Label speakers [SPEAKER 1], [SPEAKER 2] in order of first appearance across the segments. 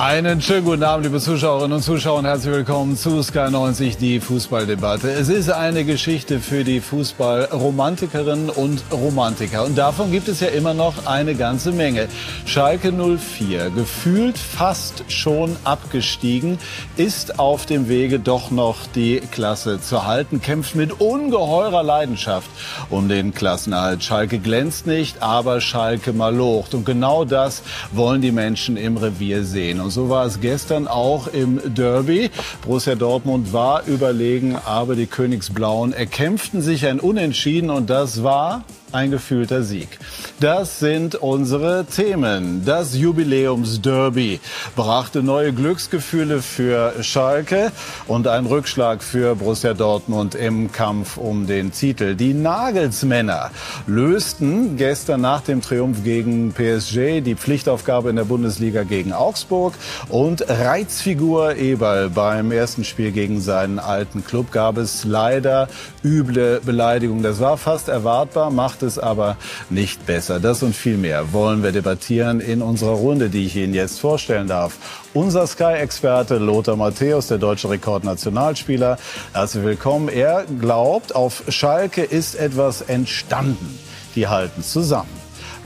[SPEAKER 1] Einen schönen guten Abend, liebe Zuschauerinnen und Zuschauer, und herzlich willkommen zu Sky 90, die Fußballdebatte. Es ist eine Geschichte für die Fußballromantikerinnen und Romantiker. Und davon gibt es ja immer noch eine ganze Menge. Schalke 04, gefühlt fast schon abgestiegen, ist auf dem Wege doch noch die Klasse zu halten, kämpft mit ungeheurer Leidenschaft um den Klassenerhalt. Schalke glänzt nicht, aber Schalke malocht. Und genau das wollen die Menschen im Revier sehen. Und so war es gestern auch im Derby. Borussia Dortmund war überlegen, aber die Königsblauen erkämpften sich ein Unentschieden und das war ein gefühlter Sieg. Das sind unsere Themen. Das Jubiläumsderby brachte neue Glücksgefühle für Schalke und einen Rückschlag für Borussia Dortmund im Kampf um den Titel. Die Nagelsmänner lösten gestern nach dem Triumph gegen PSG die Pflichtaufgabe in der Bundesliga gegen Augsburg und Reizfigur Eberl beim ersten Spiel gegen seinen alten Club gab es leider üble Beleidigungen. Das war fast erwartbar, macht macht es aber nicht besser. Das und viel mehr wollen wir debattieren in unserer Runde, die ich Ihnen jetzt vorstellen darf. Unser Sky-Experte Lothar Matthäus, der deutsche Rekordnationalspieler. Herzlich willkommen. Er glaubt, auf Schalke ist etwas entstanden. Die halten zusammen.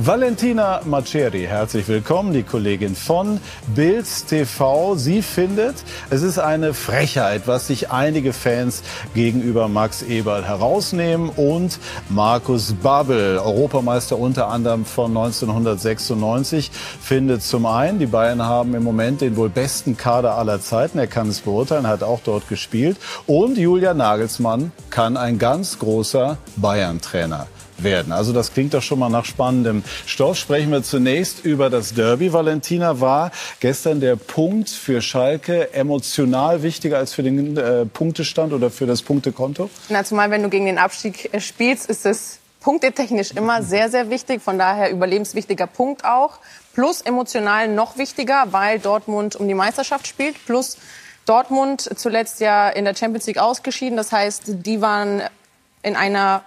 [SPEAKER 1] Valentina Maceri, herzlich willkommen, die Kollegin von Bild TV. Sie findet, es ist eine Frechheit, was sich einige Fans gegenüber Max Eberl herausnehmen. Und Markus Babbel, Europameister unter anderem von 1996, findet zum einen, die Bayern haben im Moment den wohl besten Kader aller Zeiten. Er kann es beurteilen, hat auch dort gespielt. Und Julia Nagelsmann kann ein ganz großer Bayern-Trainer werden. Also das klingt doch schon mal nach spannendem Stoff. Sprechen wir zunächst über das Derby. Valentina war gestern der Punkt für Schalke emotional wichtiger als für den äh, Punktestand oder für das Punktekonto?
[SPEAKER 2] Na, zumal wenn du gegen den Abstieg äh, spielst, ist es punktetechnisch immer sehr, sehr wichtig. Von daher überlebenswichtiger Punkt auch. Plus emotional noch wichtiger, weil Dortmund um die Meisterschaft spielt. Plus Dortmund zuletzt ja in der Champions League ausgeschieden. Das heißt, die waren in einer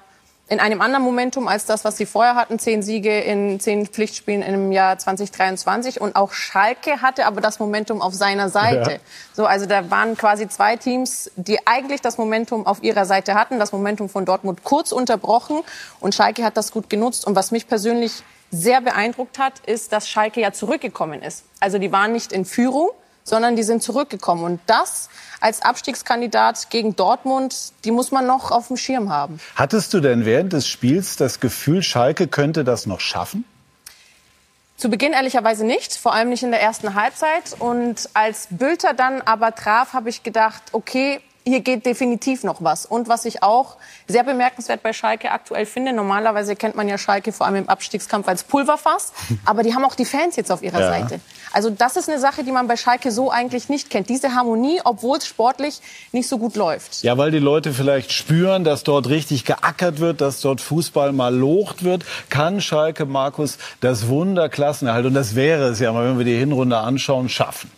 [SPEAKER 2] in einem anderen Momentum als das, was sie vorher hatten. Zehn Siege in zehn Pflichtspielen im Jahr 2023. Und auch Schalke hatte aber das Momentum auf seiner Seite. Ja. So, also da waren quasi zwei Teams, die eigentlich das Momentum auf ihrer Seite hatten. Das Momentum von Dortmund kurz unterbrochen. Und Schalke hat das gut genutzt. Und was mich persönlich sehr beeindruckt hat, ist, dass Schalke ja zurückgekommen ist. Also die waren nicht in Führung, sondern die sind zurückgekommen. Und das als Abstiegskandidat gegen Dortmund, die muss man noch auf dem Schirm haben.
[SPEAKER 1] Hattest du denn während des Spiels das Gefühl, Schalke könnte das noch schaffen?
[SPEAKER 2] Zu Beginn ehrlicherweise nicht, vor allem nicht in der ersten Halbzeit. Und als Bülter dann aber traf, habe ich gedacht, okay, hier geht definitiv noch was. Und was ich auch sehr bemerkenswert bei Schalke aktuell finde, normalerweise kennt man ja Schalke vor allem im Abstiegskampf als Pulverfass, aber die haben auch die Fans jetzt auf ihrer ja. Seite. Also das ist eine Sache, die man bei Schalke so eigentlich nicht kennt. Diese Harmonie, obwohl es sportlich nicht so gut läuft.
[SPEAKER 1] Ja, weil die Leute vielleicht spüren, dass dort richtig geackert wird, dass dort Fußball mal locht wird, kann Schalke, Markus, das Wunder Klassenerhalt, und das wäre es ja mal, wenn wir die Hinrunde anschauen, schaffen.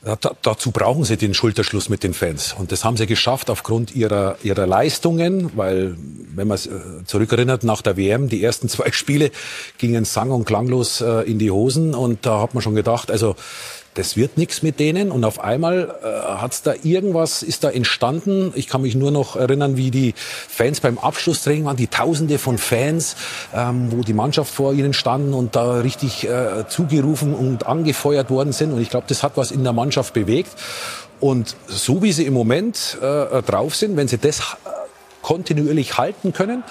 [SPEAKER 3] Da, dazu brauchen sie den Schulterschluss mit den Fans. Und das haben sie geschafft aufgrund ihrer, ihrer Leistungen, weil, wenn man äh, zurückerinnert, nach der WM, die ersten zwei Spiele gingen sang- und klanglos äh, in die Hosen. Und da hat man schon gedacht, also das wird nichts mit denen. Und auf einmal äh, hat's da irgendwas, ist da entstanden. Ich kann mich nur noch erinnern, wie die Fans beim Abschlusstraining waren, die Tausende von Fans, ähm, wo die Mannschaft vor ihnen standen und da richtig äh, zugerufen und angefeuert worden sind. Und ich glaube, das hat was in der Mannschaft bewegt. Und so wie sie im Moment äh, drauf sind, wenn sie das äh, kontinuierlich halten können,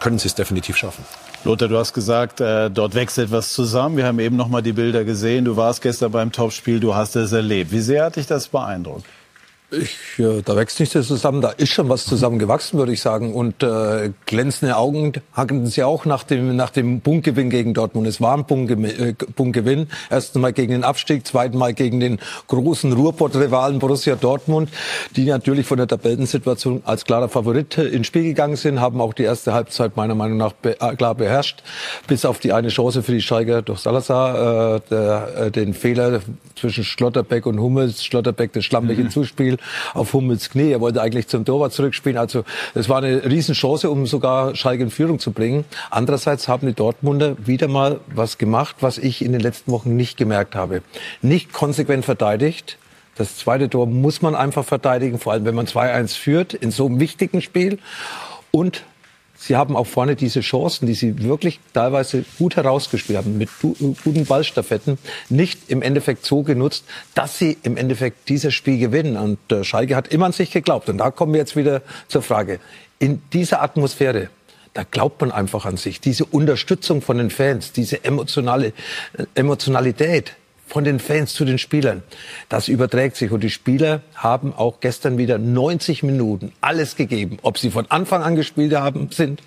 [SPEAKER 3] können sie es definitiv schaffen.
[SPEAKER 1] Lothar, du hast gesagt, äh, dort wächst etwas zusammen. Wir haben eben noch mal die Bilder gesehen. Du warst gestern beim Topspiel, du hast es erlebt. Wie sehr hat dich das beeindruckt?
[SPEAKER 4] Ich, äh, da wächst nichts zusammen, da ist schon was zusammengewachsen, würde ich sagen. Und äh, glänzende Augen hatten sie auch nach dem, nach dem Punktgewinn gegen Dortmund. Es war ein Punktgewinn. Äh, Punktgewinn. Erstens mal gegen den Abstieg, zweitens mal gegen den großen Ruhrpott-Rivalen Borussia Dortmund, die natürlich von der Tabellensituation als klarer Favorit ins Spiel gegangen sind, haben auch die erste Halbzeit meiner Meinung nach be äh, klar beherrscht. Bis auf die eine Chance für die Steiger durch Salazar, äh, der, äh, den Fehler zwischen Schlotterbeck und Hummels, Schlotterbeck das schlampige mhm. Zuspiel auf Hummels Knie. Er wollte eigentlich zum Torwart zurückspielen. Also es war eine Riesenchance, um sogar Schalke in Führung zu bringen. Andererseits haben die Dortmunder wieder mal was gemacht, was ich in den letzten Wochen nicht gemerkt habe. Nicht konsequent verteidigt. Das zweite Tor muss man einfach verteidigen, vor allem wenn man 2-1 führt in so einem wichtigen Spiel. Und Sie haben auch vorne diese Chancen, die Sie wirklich teilweise gut herausgespielt haben, mit guten Ballstaffetten, nicht im Endeffekt so genutzt, dass Sie im Endeffekt dieses Spiel gewinnen. Und äh, Schalke hat immer an sich geglaubt. Und da kommen wir jetzt wieder zur Frage. In dieser Atmosphäre, da glaubt man einfach an sich. Diese Unterstützung von den Fans, diese emotionale äh, Emotionalität, von den Fans zu den Spielern. Das überträgt sich. Und die Spieler haben auch gestern wieder 90 Minuten alles gegeben. Ob sie von Anfang an gespielt haben, sind,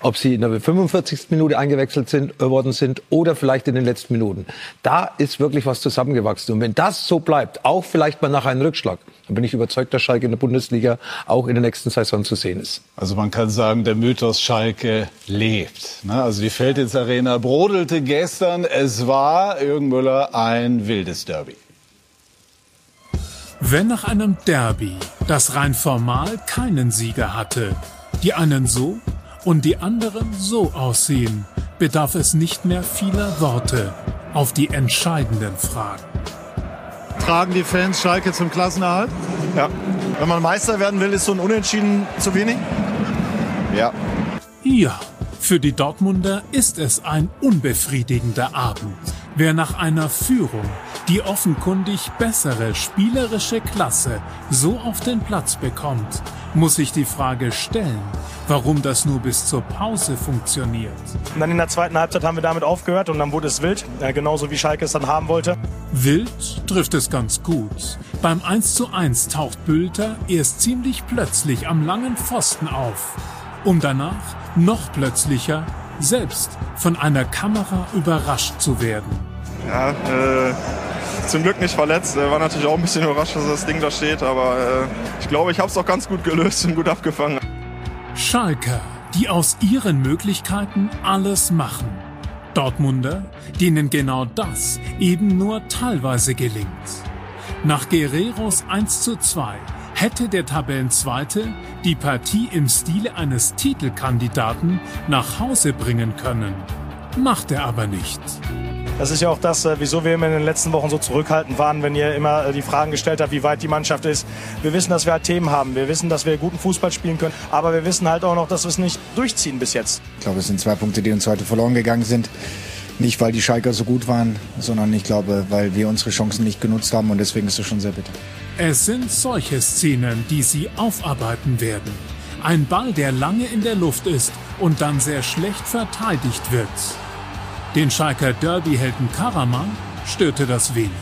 [SPEAKER 4] ob sie in der 45. Minute eingewechselt sind, äh, worden sind oder vielleicht in den letzten Minuten. Da ist wirklich was zusammengewachsen. Und wenn das so bleibt, auch vielleicht mal nach einem Rückschlag, dann bin ich überzeugt, dass Schalke in der Bundesliga auch in der nächsten Saison zu sehen ist.
[SPEAKER 1] Also man kann sagen, der Mythos Schalke lebt. Ne? Also die Feldins Arena brodelte gestern. Es war, Jürgen Müller, ein wildes Derby.
[SPEAKER 5] Wenn nach einem Derby, das rein formal keinen Sieger hatte, die einen so und die anderen so aussehen, bedarf es nicht mehr vieler Worte auf die entscheidenden Fragen.
[SPEAKER 6] Tragen die Fans Schalke zum Klassenerhalt?
[SPEAKER 7] Ja. Wenn man Meister werden will, ist so ein Unentschieden zu wenig?
[SPEAKER 6] Ja.
[SPEAKER 5] Ja, für die Dortmunder ist es ein unbefriedigender Abend. Wer nach einer Führung die offenkundig bessere spielerische Klasse so auf den Platz bekommt, muss sich die Frage stellen, warum das nur bis zur Pause funktioniert.
[SPEAKER 8] Und dann in der zweiten Halbzeit haben wir damit aufgehört und dann wurde es wild, äh, genauso wie Schalke es dann haben wollte.
[SPEAKER 5] Wild trifft es ganz gut. Beim 1 zu 1 taucht Bülter erst ziemlich plötzlich am langen Pfosten auf, um danach noch plötzlicher selbst von einer Kamera überrascht zu werden.
[SPEAKER 7] Ja, äh, zum Glück nicht verletzt. War natürlich auch ein bisschen überrascht, dass das Ding da steht, aber äh, ich glaube, ich habe es auch ganz gut gelöst und gut abgefangen.
[SPEAKER 5] Schalker, die aus ihren Möglichkeiten alles machen. Dortmunder, denen genau das eben nur teilweise gelingt. Nach Guerreros 1 zu 2 hätte der Tabellenzweite die Partie im Stile eines Titelkandidaten nach Hause bringen können. Macht er aber nicht.
[SPEAKER 8] Das ist ja auch das, äh, wieso wir immer in den letzten Wochen so zurückhaltend waren, wenn ihr immer äh, die Fragen gestellt habt, wie weit die Mannschaft ist. Wir wissen, dass wir halt Themen haben. Wir wissen, dass wir guten Fußball spielen können. Aber wir wissen halt auch noch, dass wir es nicht durchziehen bis jetzt.
[SPEAKER 9] Ich glaube, es sind zwei Punkte, die uns heute verloren gegangen sind. Nicht, weil die Schalker so gut waren, sondern ich glaube, weil wir unsere Chancen nicht genutzt haben und deswegen ist es schon sehr bitter.
[SPEAKER 5] Es sind solche Szenen, die sie aufarbeiten werden. Ein Ball, der lange in der Luft ist und dann sehr schlecht verteidigt wird. Den Schalker Derby-Helden Karaman störte das wenig.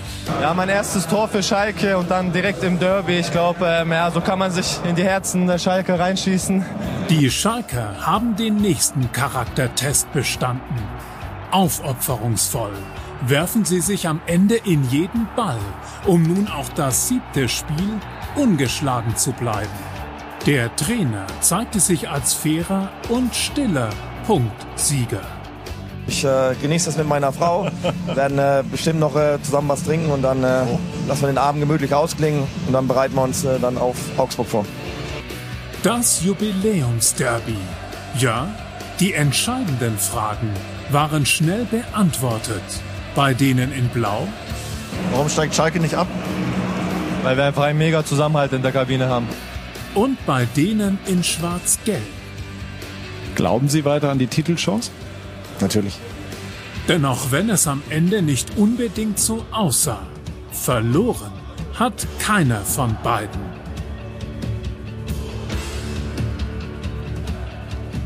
[SPEAKER 10] Ja, mein erstes Tor für Schalke und dann direkt im Derby. Ich glaube, ähm, ja, so kann man sich in die Herzen der Schalke reinschießen.
[SPEAKER 5] Die Schalker haben den nächsten Charaktertest bestanden. Aufopferungsvoll werfen sie sich am Ende in jeden Ball, um nun auch das siebte Spiel ungeschlagen zu bleiben. Der Trainer zeigte sich als fairer und stiller Punktsieger.
[SPEAKER 10] Ich äh, genieße das mit meiner Frau. Wir werden äh, bestimmt noch äh, zusammen was trinken und dann äh, lassen wir den Abend gemütlich ausklingen und dann bereiten wir uns äh, dann auf Augsburg vor.
[SPEAKER 5] Das Jubiläumsderby. Ja, die entscheidenden Fragen waren schnell beantwortet. Bei denen in Blau.
[SPEAKER 7] Warum steigt Schalke nicht ab?
[SPEAKER 10] Weil wir einfach einen mega Zusammenhalt in der Kabine haben.
[SPEAKER 5] Und bei denen in Schwarz-Gelb.
[SPEAKER 6] Glauben Sie weiter an die Titelchance?
[SPEAKER 9] Natürlich.
[SPEAKER 5] Denn auch wenn es am Ende nicht unbedingt so aussah, verloren hat keiner von beiden.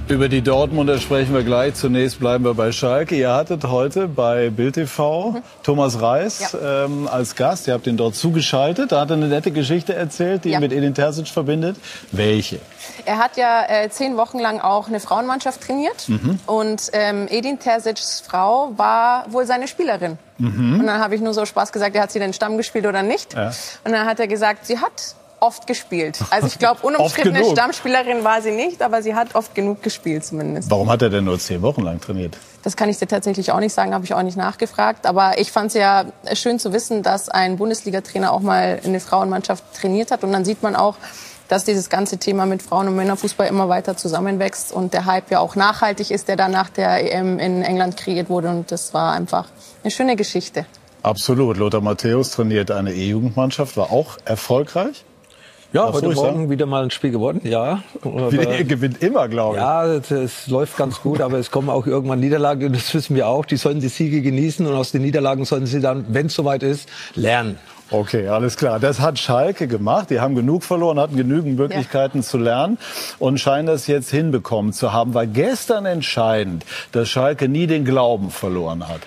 [SPEAKER 1] Über die Dortmunder sprechen wir gleich. Zunächst bleiben wir bei Schalke. Ihr hattet heute bei Bild TV mhm. Thomas Reis ja. ähm, als Gast. Ihr habt ihn dort zugeschaltet. Da hat er eine nette Geschichte erzählt, die ja. ihn mit Edin Terzic verbindet. Welche?
[SPEAKER 2] Er hat ja äh, zehn Wochen lang auch eine Frauenmannschaft trainiert. Mhm. Und ähm, Edin Terzics Frau war wohl seine Spielerin. Mhm. Und dann habe ich nur so Spaß gesagt, er hat sie den Stamm gespielt oder nicht. Ja. Und dann hat er gesagt, sie hat oft gespielt. Also ich glaube, unumstrittene. Stammspielerin war sie nicht, aber sie hat oft genug gespielt zumindest.
[SPEAKER 1] Warum hat er denn nur zehn Wochen lang trainiert?
[SPEAKER 2] Das kann ich dir tatsächlich auch nicht sagen, habe ich auch nicht nachgefragt. Aber ich fand es ja schön zu wissen, dass ein Bundesliga-Trainer auch mal eine Frauenmannschaft trainiert hat. Und dann sieht man auch, dass dieses ganze Thema mit Frauen- und Männerfußball immer weiter zusammenwächst und der Hype ja auch nachhaltig ist, der dann nach der EM in England kreiert wurde. Und das war einfach eine schöne Geschichte.
[SPEAKER 1] Absolut. Lothar Matthäus trainiert eine E-Jugendmannschaft, war auch erfolgreich.
[SPEAKER 4] Ja,
[SPEAKER 1] Darfst
[SPEAKER 4] heute Morgen
[SPEAKER 1] sagen?
[SPEAKER 4] wieder mal ein Spiel gewonnen, ja.
[SPEAKER 1] Er gewinnt immer, glaube ich.
[SPEAKER 4] Ja, es, es läuft ganz gut, aber es kommen auch irgendwann Niederlagen und das wissen wir auch. Die sollen die Siege genießen und aus den Niederlagen sollen sie dann, wenn es soweit ist, lernen.
[SPEAKER 1] Okay, alles klar. Das hat Schalke gemacht. Die haben genug verloren, hatten genügend Möglichkeiten zu lernen und scheinen das jetzt hinbekommen zu haben. War gestern entscheidend, dass Schalke nie den Glauben verloren hat.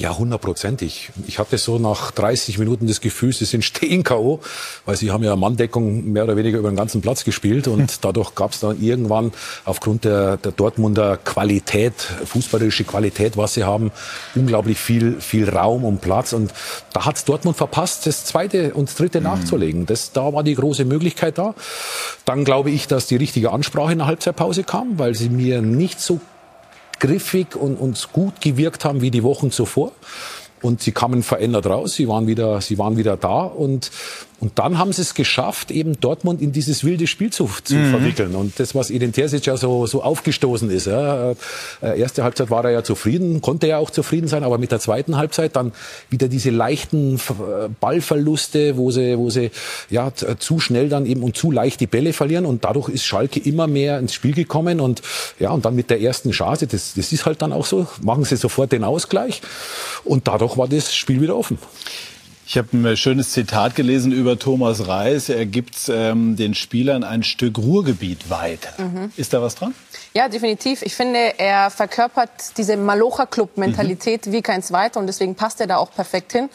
[SPEAKER 3] Ja, hundertprozentig. Ich hatte so nach 30 Minuten das Gefühl, sie sind stehen K.O., weil sie haben ja Manndeckung mehr oder weniger über den ganzen Platz gespielt und dadurch gab es dann irgendwann aufgrund der, der Dortmunder Qualität, fußballerische Qualität, was sie haben, unglaublich viel, viel Raum und Platz und da hat's Dortmund verpasst, das zweite und dritte nachzulegen. Das, da war die große Möglichkeit da. Dann glaube ich, dass die richtige Ansprache in der Halbzeitpause kam, weil sie mir nicht so griffig und, und gut gewirkt haben wie die Wochen zuvor. Und sie kamen verändert raus, sie waren wieder, sie waren wieder da und, und dann haben sie es geschafft, eben Dortmund in dieses wilde Spiel zu, zu
[SPEAKER 1] Mhm.
[SPEAKER 3] verwickeln. Und das, was Edin Terzic ja so, so aufgestoßen ist. Ja. Äh, Erste Halbzeit war er ja zufrieden, konnte ja auch zufrieden sein, aber mit der zweiten Halbzeit dann wieder diese leichten äh, Ballverluste, wo sie, wo sie ja zu schnell dann eben und zu leicht die Bälle verlieren. Und dadurch ist Schalke immer mehr ins Spiel gekommen. Und ja, und dann mit der ersten Chance, das, das ist halt dann auch so, machen sie sofort den Ausgleich. Und dadurch war das Spiel wieder offen.
[SPEAKER 1] Ich habe ein schönes Zitat gelesen über Thomas Reis. Er gibt ähm, den Spielern ein Stück Ruhrgebiet weiter.
[SPEAKER 2] Mhm.
[SPEAKER 1] Ist da was dran?
[SPEAKER 2] Ja, definitiv. Ich finde, er verkörpert diese Malocha-Club-Mentalität wie kein zweiter und deswegen passt er da auch perfekt hin.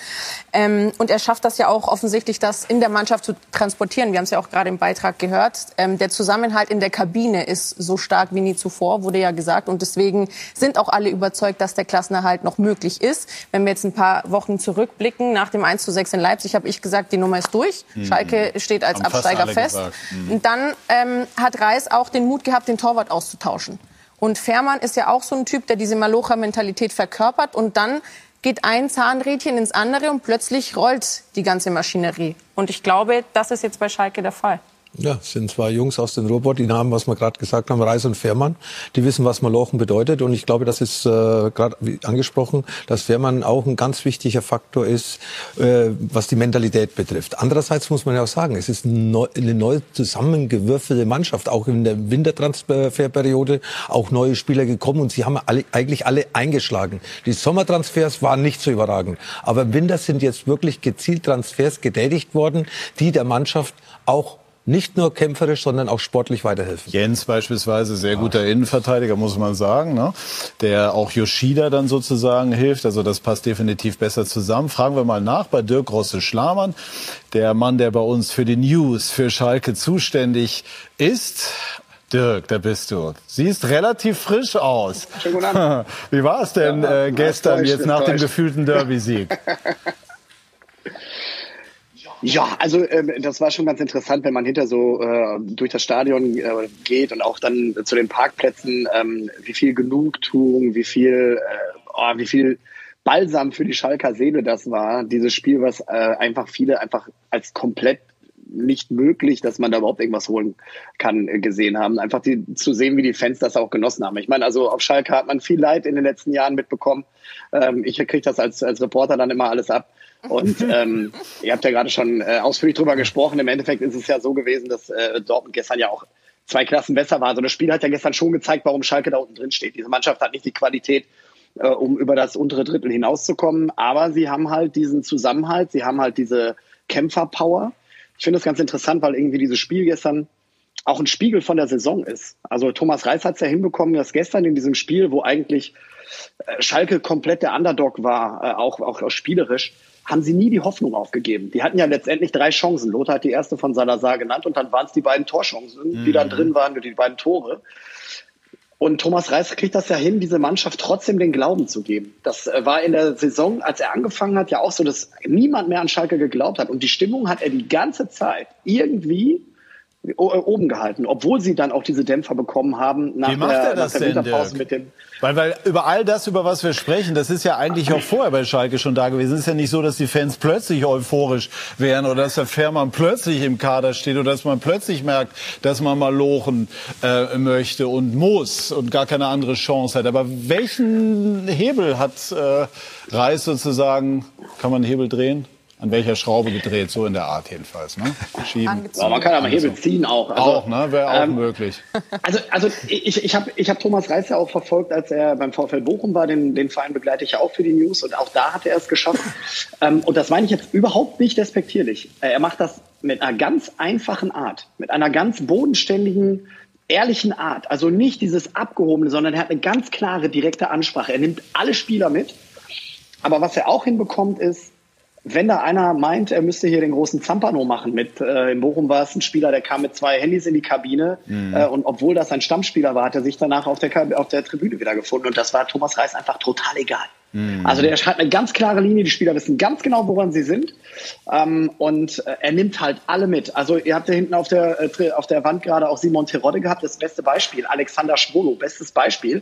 [SPEAKER 2] Ähm, und er schafft das ja auch offensichtlich, das in der Mannschaft zu transportieren. Wir haben es ja auch gerade im Beitrag gehört. Ähm, der Zusammenhalt in der Kabine ist so stark wie nie zuvor, wurde ja gesagt. Und deswegen sind auch alle überzeugt, dass der Klassenerhalt noch möglich ist. Wenn wir jetzt ein paar Wochen zurückblicken, nach dem 1 zu 6 in Leipzig habe ich gesagt, die Nummer ist durch.
[SPEAKER 11] Mhm.
[SPEAKER 2] Schalke steht als
[SPEAKER 11] Haben
[SPEAKER 2] Absteiger fest.
[SPEAKER 11] Mhm.
[SPEAKER 2] Und dann ähm, hat Reis auch den Mut gehabt, den Torwart auszutauschen. Und Fährmann ist ja auch so ein Typ, der diese Malocha-Mentalität verkörpert. Und dann geht ein Zahnrädchen ins andere und plötzlich rollt die ganze Maschinerie. Und ich glaube, das ist jetzt bei Schalke der Fall.
[SPEAKER 4] Ja, sind zwei Jungs aus den Ruhrpott, die Namen, was wir gerade gesagt haben, Reis und Fährmann. Die wissen, was Malochen bedeutet. Und ich glaube, das ist äh, gerade angesprochen, dass Fährmann auch ein ganz wichtiger Faktor ist, äh, was die Mentalität betrifft. Andererseits muss man ja auch sagen, es ist neu, eine neu zusammengewürfelte Mannschaft. Auch in der Wintertransferperiode auch neue Spieler gekommen und sie haben alle, eigentlich alle eingeschlagen. Die Sommertransfers waren nicht so überragend. Aber im Winter sind jetzt wirklich gezielt Transfers getätigt worden, die der Mannschaft auch nicht nur kämpferisch, sondern auch sportlich weiterhelfen.
[SPEAKER 1] Jens beispielsweise, sehr guter Innenverteidiger, muss man sagen, ne? der auch Yoshida dann sozusagen hilft. Also das passt definitiv besser zusammen. Fragen wir mal nach bei Dirk Rosse-Schlamann, der Mann, der bei uns für die News für Schalke zuständig ist. Dirk, da bist du. Siehst relativ frisch aus.
[SPEAKER 12] Schönen guten Abend.
[SPEAKER 1] Wie war es denn
[SPEAKER 12] Ja,
[SPEAKER 1] äh, gestern, jetzt nach dem gefühlten Derby-Sieg?
[SPEAKER 12] Ja, also ähm, das war schon ganz interessant, wenn man hinter so äh, durch das Stadion äh, geht und auch dann zu den Parkplätzen, ähm, wie viel Genugtuung, wie viel, äh, oh, wie viel Balsam für die Schalker Seele das war. Dieses Spiel, was äh, einfach viele einfach als komplett nicht möglich, dass man da überhaupt irgendwas holen kann, äh, gesehen haben. Einfach die, zu sehen, wie die Fans das auch genossen haben. Ich meine, also auf Schalke hat man viel Leid in den letzten Jahren mitbekommen. Ähm, ich kriege das als, als Reporter dann immer alles ab. Und ähm, ihr habt ja gerade schon äh, ausführlich drüber gesprochen. Im Endeffekt ist es ja so gewesen, dass äh, Dortmund gestern ja auch zwei Klassen besser war. Also das Spiel hat ja gestern schon gezeigt, warum Schalke da unten drin steht. Diese Mannschaft hat nicht die Qualität, äh, um über das untere Drittel hinauszukommen. Aber sie haben halt diesen Zusammenhalt, sie haben halt diese Kämpferpower. Ich finde das ganz interessant, weil irgendwie dieses Spiel gestern auch ein Spiegel von der Saison ist. Also Thomas Reis hat es ja hinbekommen, dass gestern in diesem Spiel, wo eigentlich äh, Schalke komplett der Underdog war, äh, auch, auch, auch spielerisch, haben sie nie die Hoffnung aufgegeben. Die hatten ja letztendlich drei Chancen. Lothar hat die erste von Salazar genannt und dann waren es die beiden Torchancen, die
[SPEAKER 11] Mhm.
[SPEAKER 12] dann drin waren, die beiden Tore. Und Thomas Reis kriegt das ja hin, diese Mannschaft trotzdem den Glauben zu geben. Das äh, war in der Saison, als er angefangen hat, ja auch so, dass niemand mehr an Schalke geglaubt hat. Und die Stimmung hat er die ganze Zeit irgendwie oben gehalten, obwohl sie dann auch diese Dämpfer bekommen haben
[SPEAKER 1] nach Wie macht der, er das nach der denn, Winterpause Dirk? mit dem. Weil, weil über all das, über was wir sprechen, das ist ja eigentlich auch vorher bei Schalke schon da gewesen. Es ist ja nicht so, dass die Fans plötzlich euphorisch wären oder dass der Fährmann plötzlich im Kader steht oder dass man plötzlich merkt, dass man mal lochen äh, möchte und muss und gar keine andere Chance hat. Aber welchen Hebel hat äh, Reis sozusagen? Kann man einen Hebel drehen? An welcher Schraube gedreht, so in der Art jedenfalls. Ne?
[SPEAKER 12] Schieben. Ja, man kann aber Hebel ziehen auch.
[SPEAKER 1] Also, auch, ne? Wäre auch ähm, möglich.
[SPEAKER 12] Also, also ich, ich habe ich hab Thomas Reis ja auch verfolgt, als er beim VfL Bochum war. Den, den Verein begleite ich ja auch für die News und auch da hat er es geschafft. ähm, und das meine ich jetzt überhaupt nicht despektierlich. Äh, er macht das mit einer ganz einfachen Art, mit einer ganz bodenständigen, ehrlichen Art. Also nicht dieses Abgehobene, sondern er hat eine ganz klare, direkte Ansprache. Er nimmt alle Spieler mit. Aber was er auch hinbekommt, ist, wenn da einer meint, er müsste hier den großen Zampano machen mit, äh, in Bochum war es ein Spieler, der kam mit zwei Handys in die Kabine mhm. äh, und obwohl das ein Stammspieler war, hat er sich danach auf der, auf der Tribüne wieder gefunden und das war Thomas Reis einfach total egal. Mhm. Also der hat eine ganz klare Linie, die Spieler wissen ganz genau, woran sie sind ähm, und äh, er nimmt halt alle mit. Also ihr habt ja hinten auf der, äh, auf der Wand gerade auch Simon Terodde gehabt, das beste Beispiel, Alexander Schwolo, bestes Beispiel.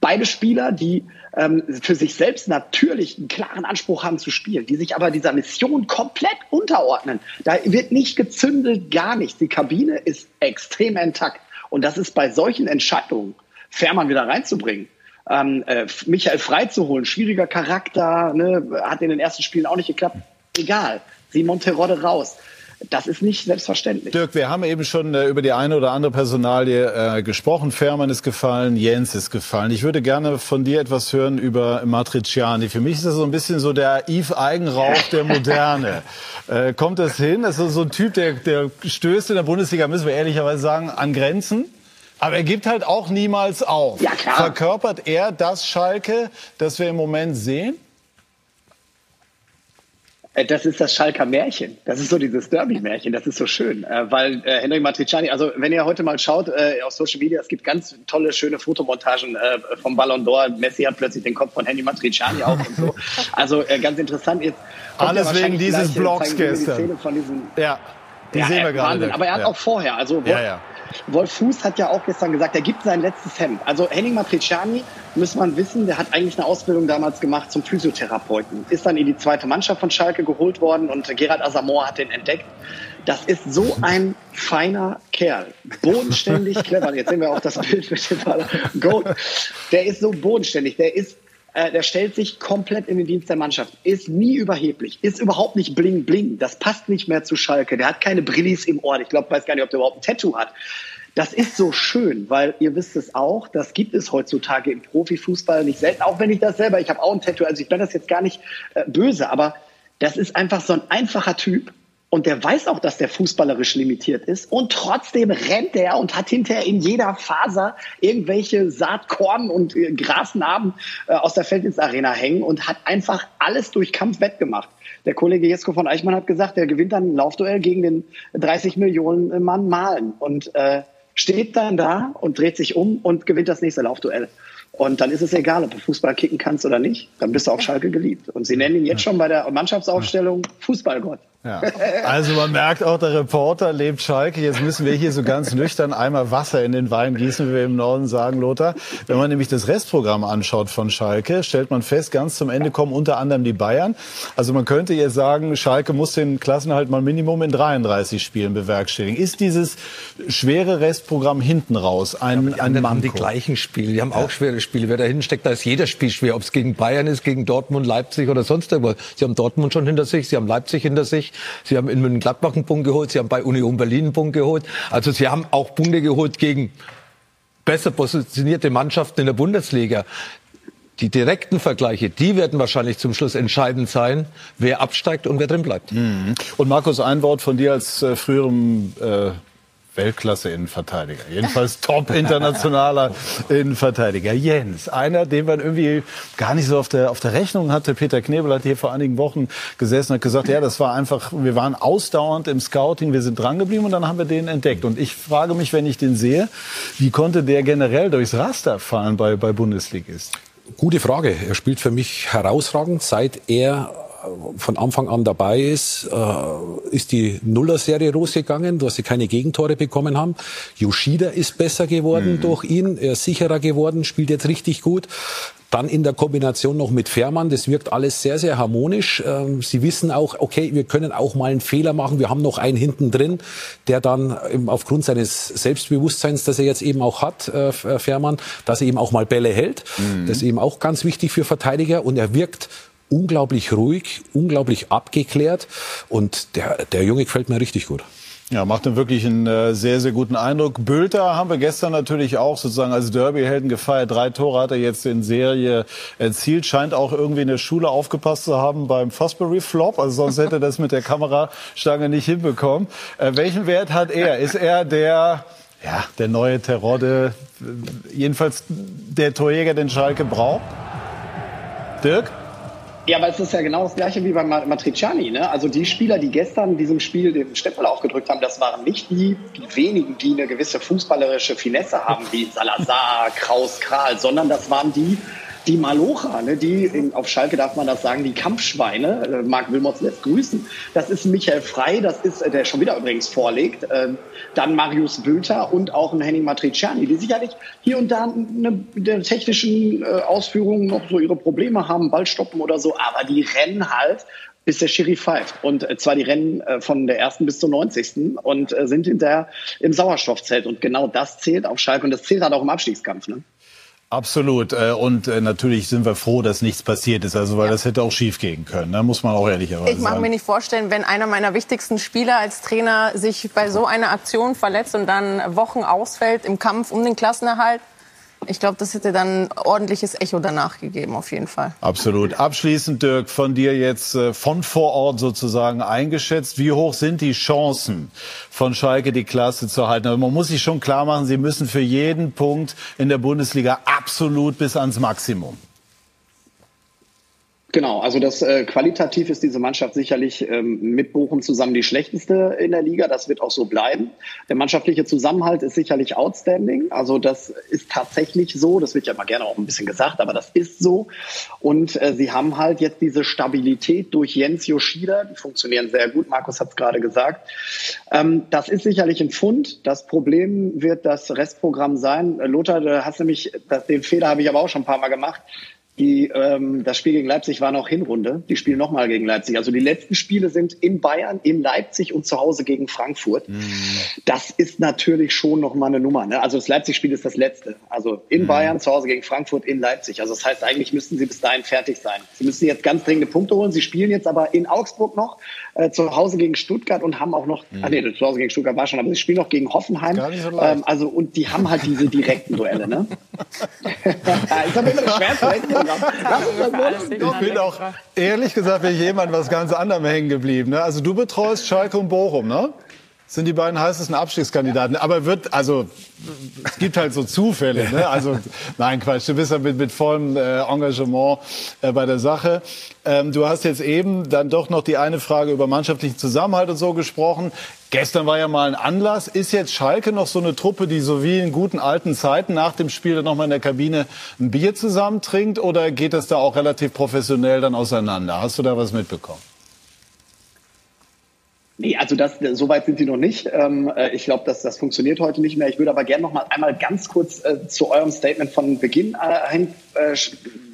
[SPEAKER 12] Beide Spieler, die ähm, für sich selbst natürlich einen klaren Anspruch haben zu spielen, die sich aber dieser Mission komplett unterordnen. Da wird nicht gezündelt, gar nichts. Die Kabine ist extrem intakt. Und das ist bei solchen Entscheidungen, Fährmann wieder reinzubringen, ähm, äh, Michael freizuholen, schwieriger Charakter, ne, hat in den ersten Spielen auch nicht geklappt. Egal, Simon Terodde raus. Das ist nicht selbstverständlich.
[SPEAKER 1] Dirk, wir haben eben schon äh, über die eine oder andere Personalie äh, gesprochen. Fährmann ist gefallen, Jens ist gefallen. Ich würde gerne von dir etwas hören über Matriciani. Für mich ist das so ein bisschen so der Yves Eigenrauch der Moderne. äh, kommt das hin? Das ist so ein Typ, der, der stößt in der Bundesliga, müssen wir ehrlicherweise sagen, an Grenzen. Aber er gibt halt auch niemals auf.
[SPEAKER 12] Ja, klar.
[SPEAKER 1] Verkörpert er das Schalke, das wir im Moment sehen?
[SPEAKER 12] Äh, das ist das Schalker Märchen. Das ist so dieses Derby-Märchen. Das ist so schön, äh, weil äh, Henry Matriciani, also wenn ihr heute mal schaut äh, auf Social Media, es gibt ganz tolle, schöne Fotomontagen äh, vom Ballon d'Or. Messi hat plötzlich den Kopf von Henry Matriciani auf und so. Also äh, ganz interessant. Jetzt
[SPEAKER 1] Alles wegen dieses Blogs gestern. ja, die ja, sehen wir gerade.
[SPEAKER 12] Aber er hat ja. auch vorher, also ja, ja. Wolf Fuß hat ja auch gestern gesagt, er gibt sein letztes Hemd. Also Henning Matriciani, muss man wissen, der hat eigentlich eine Ausbildung damals gemacht zum Physiotherapeuten. Ist dann in die zweite Mannschaft von Schalke geholt worden und Gerard Asamoah hat den entdeckt. Das ist so ein feiner Kerl. Bodenständig, clever. Jetzt sehen wir auch das Bild mit dem Ball. Goat. Der ist so bodenständig. Der ist der stellt sich komplett in den Dienst der Mannschaft, ist nie überheblich, ist überhaupt nicht bling bling. Das passt nicht mehr zu Schalke. Der hat keine Brillis im Ohr. Ich glaube, weiß gar nicht, ob der überhaupt ein Tattoo hat. Das ist so schön, weil ihr wisst es auch, das gibt es heutzutage im Profifußball nicht selten, auch wenn ich das selber, ich habe auch ein Tattoo, also ich bin das jetzt gar nicht äh, böse, aber das ist einfach so ein einfacher Typ, und der weiß auch, dass der fußballerisch limitiert ist. Und trotzdem rennt er und hat hinterher in jeder Faser irgendwelche Saatkorn und äh, Grasnarben äh, aus der Felddienstarena hängen und hat einfach alles durch Kampf wettgemacht. Der Kollege Jesko von Eichmann hat gesagt, er gewinnt dann ein Laufduell gegen den 30 Millionen Mann Malen und äh, steht dann da und dreht sich um und gewinnt das nächste Laufduell. Und dann ist es egal, ob du Fußball kicken kannst oder nicht. Dann bist du auf Schalke geliebt. Und sie nennen ihn jetzt schon bei der Mannschaftsaufstellung Fußballgott.
[SPEAKER 1] Ja. Also man merkt auch, der Reporter lebt Schalke. Jetzt müssen wir hier so ganz nüchtern einmal Wasser in den Wein gießen, wie wir im Norden sagen, Lothar. Wenn man nämlich das Restprogramm anschaut von Schalke, stellt man fest, ganz zum Ende kommen unter anderem die Bayern. Also man könnte jetzt sagen, Schalke muss den Klassenhalt mal Minimum in 33 Spielen bewerkstelligen. Ist dieses schwere Restprogramm hinten raus ein, ja, ein Manko?
[SPEAKER 4] haben die gleichen Spiele, die haben auch schwere Spiele. Wer da hinten steckt, da ist jeder Spiel schwer. Ob es gegen Bayern ist, gegen Dortmund, Leipzig oder sonst irgendwas. Sie haben Dortmund schon hinter sich, sie haben Leipzig hinter sich. Sie haben in München-Gladbach einen Punkt geholt, Sie haben bei Union Berlin einen Punkt geholt. Also Sie haben auch Punkte geholt gegen besser positionierte Mannschaften in der Bundesliga. Die direkten Vergleiche, die werden wahrscheinlich zum Schluss entscheidend sein, wer absteigt und wer drin bleibt.
[SPEAKER 1] Mhm. Und Markus, ein Wort von dir als äh, früherem äh, Weltklasse-Innenverteidiger. Jedenfalls top internationaler Innenverteidiger. Jens, einer, den man irgendwie gar nicht so auf der, auf der Rechnung hatte. Peter Knebel hat hier vor einigen Wochen gesessen und gesagt, ja, das war einfach, wir waren ausdauernd im Scouting, wir sind drangeblieben und dann haben wir den entdeckt. Und ich frage mich, wenn ich den sehe, wie konnte der generell durchs Raster fallen bei, bei Bundesligisten?
[SPEAKER 3] Gute Frage. Er spielt für mich herausragend, seit er von Anfang an dabei ist, äh, ist die Nuller-Serie losgegangen, dass sie keine Gegentore bekommen haben. Yoshida ist besser geworden mhm. durch ihn, er ist sicherer geworden, spielt jetzt richtig gut. Dann in der Kombination noch mit Fährmann, das wirkt alles sehr, sehr harmonisch. Ähm, sie wissen auch, okay, wir können auch mal einen Fehler machen. Wir haben noch einen hinten drin, der dann aufgrund seines Selbstbewusstseins, das er jetzt eben auch hat, äh, Fährmann, dass er eben auch mal Bälle hält. Mhm. Das ist eben auch ganz wichtig für Verteidiger. Und er wirkt unglaublich ruhig, unglaublich abgeklärt und der, der Junge gefällt mir richtig gut.
[SPEAKER 1] Ja, macht einen wirklich einen äh, sehr, sehr guten Eindruck. Bülter haben wir gestern natürlich auch sozusagen als Derby-Helden gefeiert. Drei Tore hat er jetzt in Serie erzielt. Scheint auch irgendwie in der Schule aufgepasst zu haben beim Fosbury-Flop. Also sonst hätte er das mit der Kamerastange nicht hinbekommen. Äh, welchen Wert hat er? Ist er der, ja, der neue Terodde, jedenfalls der Torjäger, den Schalke braucht? Dirk?
[SPEAKER 12] Ja, aber es ist ja genau das Gleiche wie bei Matriciani. Ne? Also die Spieler, die gestern in diesem Spiel den Stempel aufgedrückt haben, das waren nicht die, die wenigen, die eine gewisse fußballerische Finesse haben, wie Salazar, Kraus, Kral, sondern das waren die, die Malocha, ne, die in, auf Schalke darf man das sagen, die Kampfschweine, äh, Marc Wilmots lässt grüßen. Das ist Michael Frei, das ist, äh, der schon wieder übrigens vorlegt, äh, dann Marius Bülter und auch ein Henning Matriciani, die sicherlich hier und da eine, der technischen äh, Ausführungen noch so ihre Probleme haben, Ball stoppen oder so, aber die rennen halt bis der Schiri pfeift. Und äh, zwar die Rennen äh, von der ersten bis zur 90. und sind hinterher im Sauerstoffzelt. Und genau das zählt auf Schalke und das zählt halt auch im Abstiegskampf. Ne?
[SPEAKER 1] Absolut. Äh, und äh, natürlich sind wir froh, dass nichts passiert ist. Also, weil ja. das hätte auch schief gehen können. Da ne? muss man auch ehrlicherweise sagen.
[SPEAKER 2] Ich mag mir nicht vorstellen, wenn einer meiner wichtigsten Spieler als Trainer sich bei so einer Aktion verletzt und dann Wochen ausfällt im Kampf um den Klassenerhalt. Ich glaube, das hätte dann ordentliches Echo danach gegeben, auf jeden Fall.
[SPEAKER 1] Absolut. Abschließend, Dirk, von dir jetzt äh, von vor Ort sozusagen eingeschätzt. Wie hoch sind die Chancen von Schalke, die Klasse zu halten? Aber man muss sich schon klar machen, sie müssen für jeden Punkt in der Bundesliga absolut bis ans Maximum.
[SPEAKER 12] Genau, also das äh, qualitativ ist diese Mannschaft sicherlich ähm, mit Bochum zusammen die schlechteste in der Liga. Das wird auch so bleiben. Der mannschaftliche Zusammenhalt ist sicherlich outstanding. Also das ist tatsächlich so. Das wird ja immer gerne auch ein bisschen gesagt, aber das ist so. Und äh, sie haben halt jetzt diese Stabilität durch Jens Yoshida. Die funktionieren sehr gut. Markus hat es gerade gesagt. Ähm, das ist sicherlich ein Fund. Das Problem wird das Restprogramm sein. Lothar, du hast nämlich, das, den Fehler habe ich aber auch schon ein paar Mal gemacht. Die, ähm, das Spiel gegen Leipzig war noch Hinrunde. Die spielen nochmal gegen Leipzig. Also die letzten Spiele sind in Bayern, in Leipzig und zu Hause gegen Frankfurt. Mhm. Das ist natürlich schon nochmal eine Nummer. Ne? Also das Leipzig-Spiel ist das letzte. Also in mhm. Bayern, zu Hause gegen Frankfurt, in Leipzig. Also das heißt, eigentlich müssten sie bis dahin fertig sein. Sie müssen jetzt ganz dringende Punkte holen. Sie spielen jetzt aber in Augsburg noch, äh, zu Hause gegen Stuttgart und haben auch noch, mhm. ah nee, zu Hause gegen Stuttgart war schon, aber sie spielen noch gegen Hoffenheim. Gar nicht so ähm, also und die haben halt diese direkten Duelle. Ne?
[SPEAKER 1] ich habe immer schwer zu rechnen. Ich bin auch, ehrlich gesagt, bin jemand was ganz anderem hängen geblieben. Ne? Also du betreust Schalke und Bochum, ne? Sind die beiden heißesten Abstiegskandidaten. Aber wird, also, es gibt halt so Zufälle, ne? Also, nein, Quatsch, du bist ja mit, mit vollem äh, Engagement äh, bei der Sache. Ähm, du hast jetzt eben dann doch noch die eine Frage über mannschaftlichen Zusammenhalt und so gesprochen. Gestern war ja mal ein Anlass. Ist jetzt Schalke noch so eine Truppe, die so wie in guten alten Zeiten nach dem Spiel dann nochmal in der Kabine ein Bier zusammentrinkt? Oder geht das da auch relativ professionell dann auseinander? Hast du da was mitbekommen?
[SPEAKER 12] Nee, also das, so weit sind sie noch nicht. Ähm, äh, ich glaube, dass das funktioniert heute nicht mehr. Ich würde aber gerne noch mal einmal ganz kurz äh, zu eurem Statement von Beginn äh,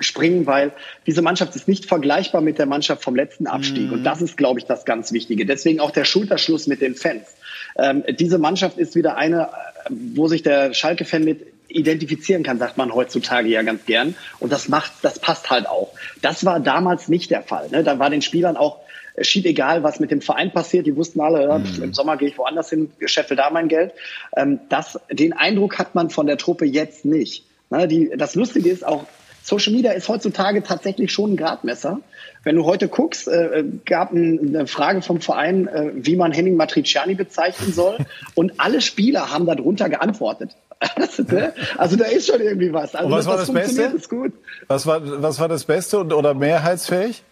[SPEAKER 12] springen, weil diese Mannschaft ist nicht vergleichbar mit der Mannschaft vom letzten Abstieg. Mhm. Und das ist, glaube ich, das ganz Wichtige. Deswegen auch der Schulterschluss mit den Fans. Ähm, diese Mannschaft ist wieder eine, wo sich der Schalke-Fan mit identifizieren kann, sagt man heutzutage ja ganz gern. Und das macht, das passt halt auch. Das war damals nicht der Fall. Ne? Da war den Spielern auch schied egal, was mit dem Verein passiert. Die wussten alle, mhm. im Sommer gehe ich woanders hin, scheffel da mein Geld. Ähm, das, den Eindruck hat man von der Truppe jetzt nicht. Ne, die, das Lustige ist auch, Social Media ist heutzutage tatsächlich schon ein Gradmesser. Wenn du heute guckst, äh, gab eine Frage vom Verein, äh, wie man Henning Matriciani bezeichnen soll. Und alle Spieler haben darunter geantwortet. also da ist schon irgendwie was. Also
[SPEAKER 1] Und was war das, Beste? Was war, was war das Beste und, oder mehrheitsfähig?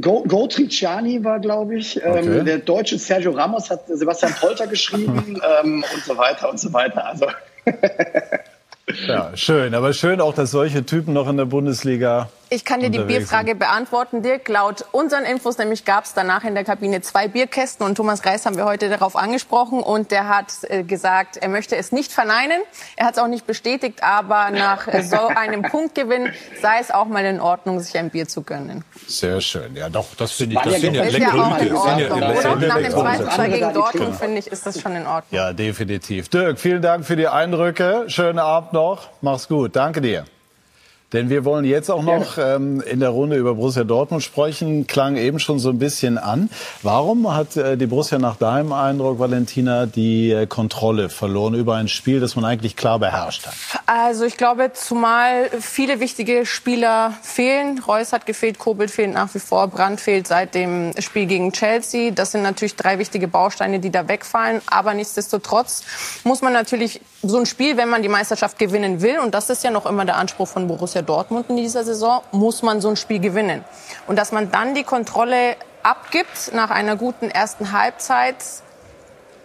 [SPEAKER 12] Go, Go Triciani war, glaube ich. Ähm,
[SPEAKER 1] Okay.
[SPEAKER 12] der deutsche Sergio Ramos hat Sebastian Polter geschrieben ähm, und so weiter und so weiter. Also
[SPEAKER 1] Ja, schön. Aber schön auch, dass solche Typen noch in der Bundesliga.
[SPEAKER 2] Ich kann dir die Bierfrage beantworten, Dirk. Laut unseren Infos nämlich gab es danach in der Kabine zwei Bierkästen und Thomas Reis haben wir heute darauf angesprochen und der hat äh, gesagt, er möchte es nicht verneinen. Er hat es auch nicht bestätigt, aber nach äh, so einem Punktgewinn sei es auch mal in Ordnung, sich ein Bier zu gönnen.
[SPEAKER 1] Sehr schön. Ja, doch, das finde ich. Das
[SPEAKER 12] ja
[SPEAKER 1] sind ja
[SPEAKER 12] leckere
[SPEAKER 2] ja
[SPEAKER 12] Bier. Sind
[SPEAKER 2] Oder nach dem
[SPEAKER 1] Bier.
[SPEAKER 2] 2 zu 2 gegen Dortmund,
[SPEAKER 12] Tradition.
[SPEAKER 2] finde ich, ist das schon in Ordnung.
[SPEAKER 1] Ja, definitiv. Dirk, vielen Dank für die Eindrücke. Schönen Abend noch. Mach's gut. Danke dir. Denn wir wollen jetzt auch noch ähm, in der Runde über Borussia Dortmund sprechen. Klang eben schon so ein bisschen an. Warum hat äh, die Borussia nach deinem Eindruck, Valentina, die äh, Kontrolle verloren über ein Spiel, das man eigentlich klar beherrscht hat?
[SPEAKER 2] Also ich glaube, zumal viele wichtige Spieler fehlen. Reus hat gefehlt, Kobel fehlt nach wie vor, Brandt fehlt seit dem Spiel gegen Chelsea. Das sind natürlich drei wichtige Bausteine, die da wegfallen. Aber nichtsdestotrotz muss man natürlich so ein Spiel, wenn man die Meisterschaft gewinnen will, und das ist ja noch immer der Anspruch von Borussia Dortmund in dieser Saison, muss man so ein Spiel gewinnen. Und dass man dann die Kontrolle abgibt nach einer guten ersten Halbzeit,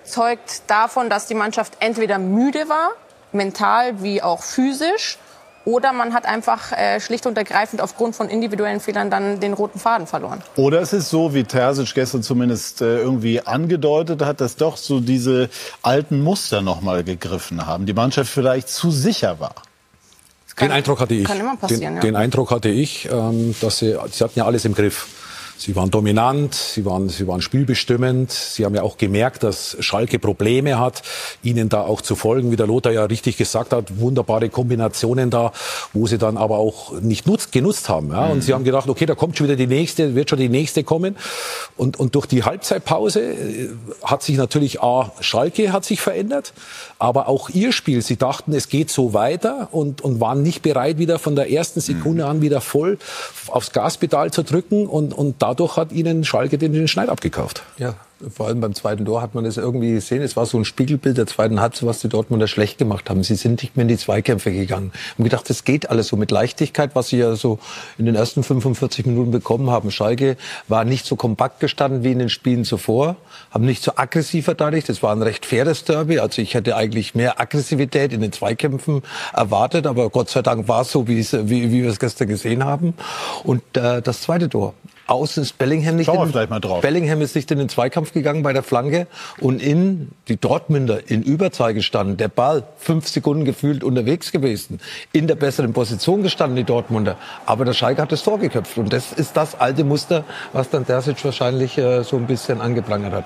[SPEAKER 2] zeugt davon, dass die Mannschaft entweder müde war, mental wie auch physisch, oder man hat einfach äh, schlicht und ergreifend aufgrund von individuellen Fehlern dann den roten Faden verloren.
[SPEAKER 1] Oder es ist so, wie Terzic gestern zumindest äh, irgendwie angedeutet hat, dass doch so diese alten Muster noch mal gegriffen haben. Die Mannschaft vielleicht zu sicher war.
[SPEAKER 3] Den Eindruck hatte ich.
[SPEAKER 2] kann immer passieren,
[SPEAKER 3] den,
[SPEAKER 2] ja.
[SPEAKER 3] den Eindruck hatte ich, ähm, dass sie, sie hatten ja alles im Griff. Sie waren dominant, sie waren, sie waren spielbestimmend. Sie haben ja auch gemerkt, dass Schalke Probleme hat, ihnen da auch zu folgen, wie der Lothar ja richtig gesagt hat. Wunderbare Kombinationen da, wo sie dann aber auch nicht nutzt, genutzt haben. Ja? Und sie haben gedacht, okay, da kommt schon wieder die nächste, wird schon die nächste kommen. Und, und durch die Halbzeitpause äh, hat sich natürlich A, Schalke hat sich verändert, aber auch ihr Spiel. Sie dachten, es geht so weiter und, und waren nicht bereit, wieder von der ersten Sekunde an wieder voll aufs Gaspedal zu drücken. Und, und dadurch hat ihnen Schalke den, den Schneid abgekauft.
[SPEAKER 4] Ja, vor allem beim zweiten Tor hat man das irgendwie gesehen. Es war so ein Spiegelbild der zweiten Halbzeit, was die Dortmunder schlecht gemacht haben. Sie sind nicht mehr in die Zweikämpfe gegangen. Haben gedacht, das geht alles so mit Leichtigkeit, was sie ja so in den ersten 45 Minuten bekommen haben. Schalke war nicht so kompakt gestanden wie in den Spielen zuvor, haben nicht so aggressiv verteidigt. Es war ein recht faires Derby. Also ich hätte eigentlich mehr Aggressivität in den Zweikämpfen erwartet, aber Gott sei Dank war es so, wie, wie, wie wir es gestern gesehen haben. Und äh, das zweite Tor. Außen ist Bellingham nicht
[SPEAKER 1] Schauen wir
[SPEAKER 4] in,
[SPEAKER 1] vielleicht mal drauf.
[SPEAKER 4] Bellingham ist nicht in den Zweikampf gegangen bei der Flanke und in die Dortmunder in Überzahl gestanden. Der Ball fünf Sekunden gefühlt unterwegs gewesen, in der besseren Position gestanden die Dortmunder. Aber der Schalke hat das Tor geköpft und das ist das alte Muster, was dann Terzic wahrscheinlich äh, so ein bisschen angeprangert hat.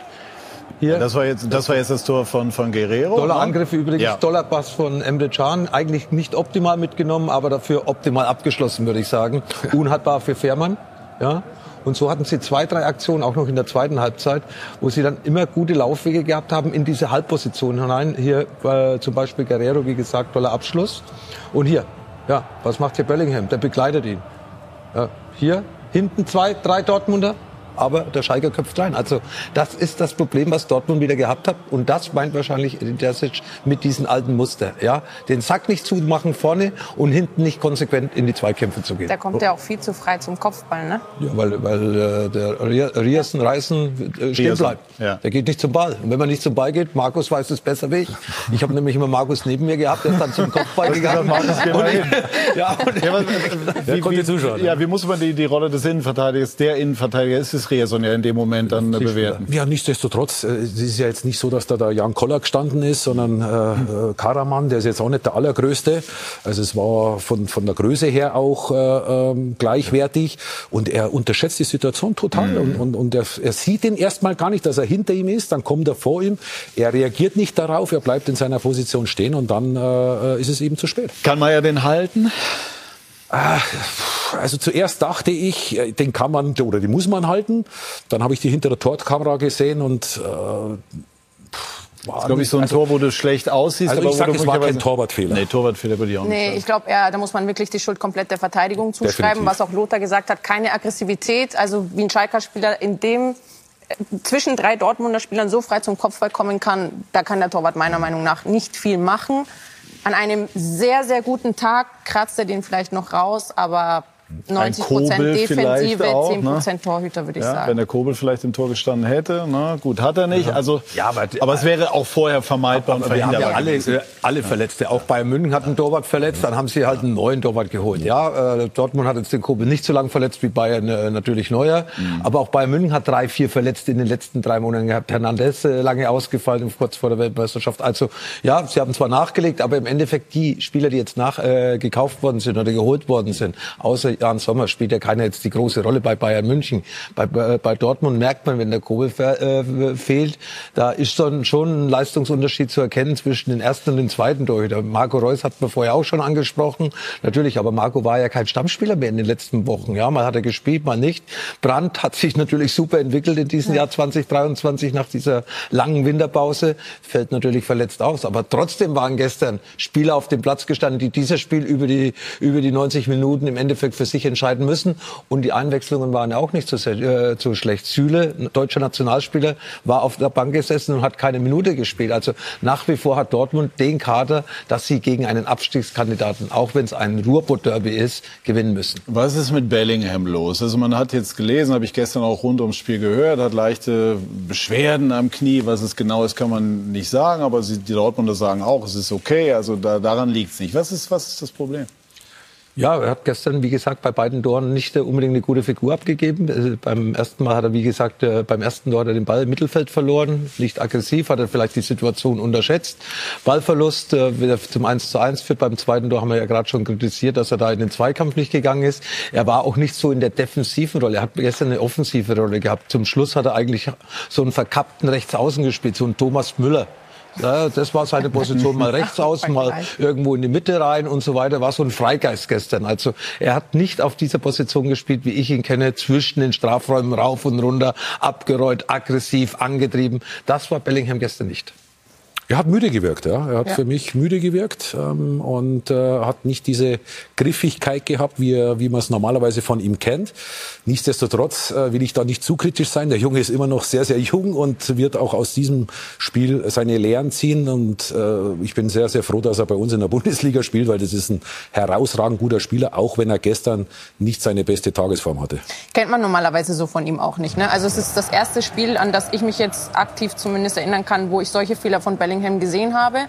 [SPEAKER 4] Hier
[SPEAKER 1] Das war jetzt das, war jetzt das Tor von, von Guerrero.
[SPEAKER 4] Toller
[SPEAKER 1] ne?
[SPEAKER 4] Angriff übrigens,
[SPEAKER 1] Ja.
[SPEAKER 4] toller Pass von Emre Can. Eigentlich nicht optimal mitgenommen, aber dafür optimal abgeschlossen, würde ich sagen. Unhaltbar für Fährmann. Ja. Und so hatten sie zwei, drei Aktionen, auch noch in der zweiten Halbzeit, wo sie dann immer gute Laufwege gehabt haben in diese Halbposition hinein. Hier äh, zum Beispiel Guerrero, wie gesagt, toller Abschluss. Und hier, ja, was macht hier Bellingham? Der begleitet ihn. Ja, hier, hinten zwei, drei Dortmunder, aber der Schalker köpft rein. Also das ist das Problem, was Dortmund wieder gehabt hat. Und das meint wahrscheinlich Edin Terzic mit diesen alten Muster. Ja, den Sack nicht zumachen vorne und hinten nicht konsequent in die Zweikämpfe zu gehen.
[SPEAKER 2] Da kommt er auch viel zu frei zum Kopfball, ne?
[SPEAKER 4] Ja, weil, weil äh, der Riersen, Reißen äh, stehen bleibt.
[SPEAKER 1] ja.
[SPEAKER 4] Der geht nicht zum Ball. Und wenn man nicht zum Ball geht, Markus weiß es besser wie ich. Ich habe nämlich immer Markus neben mir gehabt, der ist dann zum Kopfball gegangen.
[SPEAKER 1] Markus, geh mal
[SPEAKER 4] ich-
[SPEAKER 1] hin.
[SPEAKER 4] ja, und
[SPEAKER 1] Ja, aber, wie,
[SPEAKER 3] konnte
[SPEAKER 1] wie,
[SPEAKER 3] zuschauen,
[SPEAKER 1] ja, wie muss man die, die Rolle des Innenverteidigers, der Innenverteidiger ist es Reson ja in dem Moment dann äh, bewerten?
[SPEAKER 3] Ja, nichtsdestotrotz, äh, es ist ja jetzt nicht so, dass da der Jan Koller gestanden ist, sondern äh, äh, Karaman, der ist jetzt auch nicht der allergrößte. Also es war von, von der Größe her auch äh, ähm, gleichwertig und er unterschätzt die Situation total und, und, und er, er sieht ihn erstmal gar nicht, dass er hinter ihm ist, dann kommt er vor ihm, er reagiert nicht darauf, er bleibt in seiner Position stehen und dann äh, ist es eben zu spät.
[SPEAKER 1] Kann man ja den halten?
[SPEAKER 3] Ah, Also zuerst dachte ich, äh, den kann man oder den muss man halten. Dann habe ich die hintere Torkamera gesehen und äh,
[SPEAKER 1] Das ist, glaube ich, so ein Tor, wo du schlecht aussiehst.
[SPEAKER 3] Also
[SPEAKER 1] aber
[SPEAKER 3] ich sage, es war kein Torwartfehler.
[SPEAKER 1] Nee, Torwartfehler würde ich auch nicht
[SPEAKER 2] Nee,
[SPEAKER 1] sagen.
[SPEAKER 2] ich glaube, da muss man wirklich die Schuld komplett der Verteidigung zuschreiben,
[SPEAKER 3] Definitiv.
[SPEAKER 2] was auch Lothar gesagt hat. Keine Aggressivität. Also wie ein Schalker-Spieler in dem äh, zwischen drei Dortmunder Spielern so frei zum Kopfball kommen kann, da kann der Torwart meiner Meinung nach nicht viel machen. An einem sehr, sehr guten Tag kratzt er den vielleicht noch raus, aber 90 Prozent
[SPEAKER 1] Kobel vielleicht
[SPEAKER 2] Defensive,
[SPEAKER 1] auch,
[SPEAKER 2] 10
[SPEAKER 1] ne?
[SPEAKER 2] Prozent Torhüter, würde ich
[SPEAKER 1] Ja,
[SPEAKER 2] sagen.
[SPEAKER 1] wenn der Kobel vielleicht im Tor gestanden hätte, na gut, hat er nicht. Also,
[SPEAKER 4] Ja, aber-
[SPEAKER 1] aber es wäre auch vorher vermeidbar und
[SPEAKER 4] Aber wir haben ja alle,
[SPEAKER 1] gewesen.
[SPEAKER 4] alle Verletzte. Auch Bayern München hat einen Torwart verletzt, dann haben sie halt einen neuen Torwart geholt. Ja, äh, Dortmund hat jetzt den Kobel nicht so lange verletzt wie Bayern äh, natürlich Neuer. Aber auch Bayern München hat drei, vier Verletzte in den letzten drei Monaten gehabt. Hernandez äh, lange ausgefallen, kurz vor der Weltmeisterschaft. Also ja, sie haben zwar nachgelegt, aber im Endeffekt die Spieler, die jetzt nach äh, gekauft worden sind oder geholt worden sind, außer Jan Sommer spielt ja keiner jetzt die große Rolle bei Bayern München. Bei, bei, bei Dortmund merkt man, wenn der Kobel fe- äh, fehlt, da ist dann schon ein Leistungsunterschied zu erkennen zwischen den ersten und den zweiten Torhüter. Marco Reus hat man vorher auch schon angesprochen. Natürlich, aber Marco war ja kein Stammspieler mehr in den letzten Wochen. Ja, mal hat er gespielt, mal nicht. Brandt hat sich natürlich super entwickelt in diesem Jahr 2023 nach dieser langen Winterpause. Fällt natürlich verletzt aus. Aber trotzdem waren gestern Spieler auf dem Platz gestanden, die dieses Spiel über die, über die 90 Minuten im Endeffekt für sich entscheiden müssen. Und die Einwechslungen waren ja auch nicht so, äh, so schlecht. Süle, deutscher Nationalspieler, war auf der Bank gesessen und hat keine Minute gespielt. Also nach wie vor hat Dortmund den Kader, dass sie gegen einen Abstiegskandidaten, auch wenn es ein Ruhrpott-Derby ist, gewinnen müssen.
[SPEAKER 1] Was ist mit Bellingham los? Also man hat jetzt gelesen, habe ich gestern auch rund ums Spiel gehört, hat leichte Beschwerden am Knie. Was es genau ist, kann man nicht sagen, aber die Dortmunder sagen auch, es ist okay. Also da, daran liegt es nicht. Was ist, was ist das Problem?
[SPEAKER 4] Ja, er hat gestern, wie gesagt, bei beiden Toren nicht unbedingt eine gute Figur abgegeben. Also beim ersten Mal hat er, wie gesagt, äh, beim ersten Tor hat er den Ball im Mittelfeld verloren, nicht aggressiv, hat er vielleicht die Situation unterschätzt. Ballverlust äh, wieder zum 1 zu 1 führt. Beim zweiten Tor haben wir ja gerade schon kritisiert, dass er da in den Zweikampf nicht gegangen ist. Er war auch nicht so in der defensiven Rolle. Er hat gestern eine offensive Rolle gehabt. Zum Schluss hat er eigentlich so einen verkappten Rechtsaußen gespielt, so einen Thomas Müller. Ja, das war seine Position, mal rechts außen, mal irgendwo in die Mitte rein und so weiter. War so ein Freigeist gestern. Also er hat nicht auf dieser Position gespielt, wie ich ihn kenne, zwischen den Strafräumen rauf und runter, abgerollt, aggressiv, angetrieben. Das war Bellingham gestern nicht.
[SPEAKER 3] Er hat müde gewirkt, ja. Er hat
[SPEAKER 2] Ja.
[SPEAKER 3] für mich müde gewirkt ähm, und äh, hat nicht diese Griffigkeit gehabt, wie, er, wie man es normalerweise von ihm kennt. Nichtsdestotrotz äh, will ich da nicht zu kritisch sein. Der Junge ist immer noch sehr, sehr jung und wird auch aus diesem Spiel seine Lehren ziehen. Und äh, ich bin sehr, sehr froh, dass er bei uns in der Bundesliga spielt, weil das ist ein herausragend guter Spieler, auch wenn er gestern nicht seine beste Tagesform hatte.
[SPEAKER 2] Kennt man normalerweise so von ihm auch nicht. Ne? Also es ist das erste Spiel, an das ich mich jetzt aktiv zumindest erinnern kann, wo ich solche Fehler von Bellingham gesehen habe.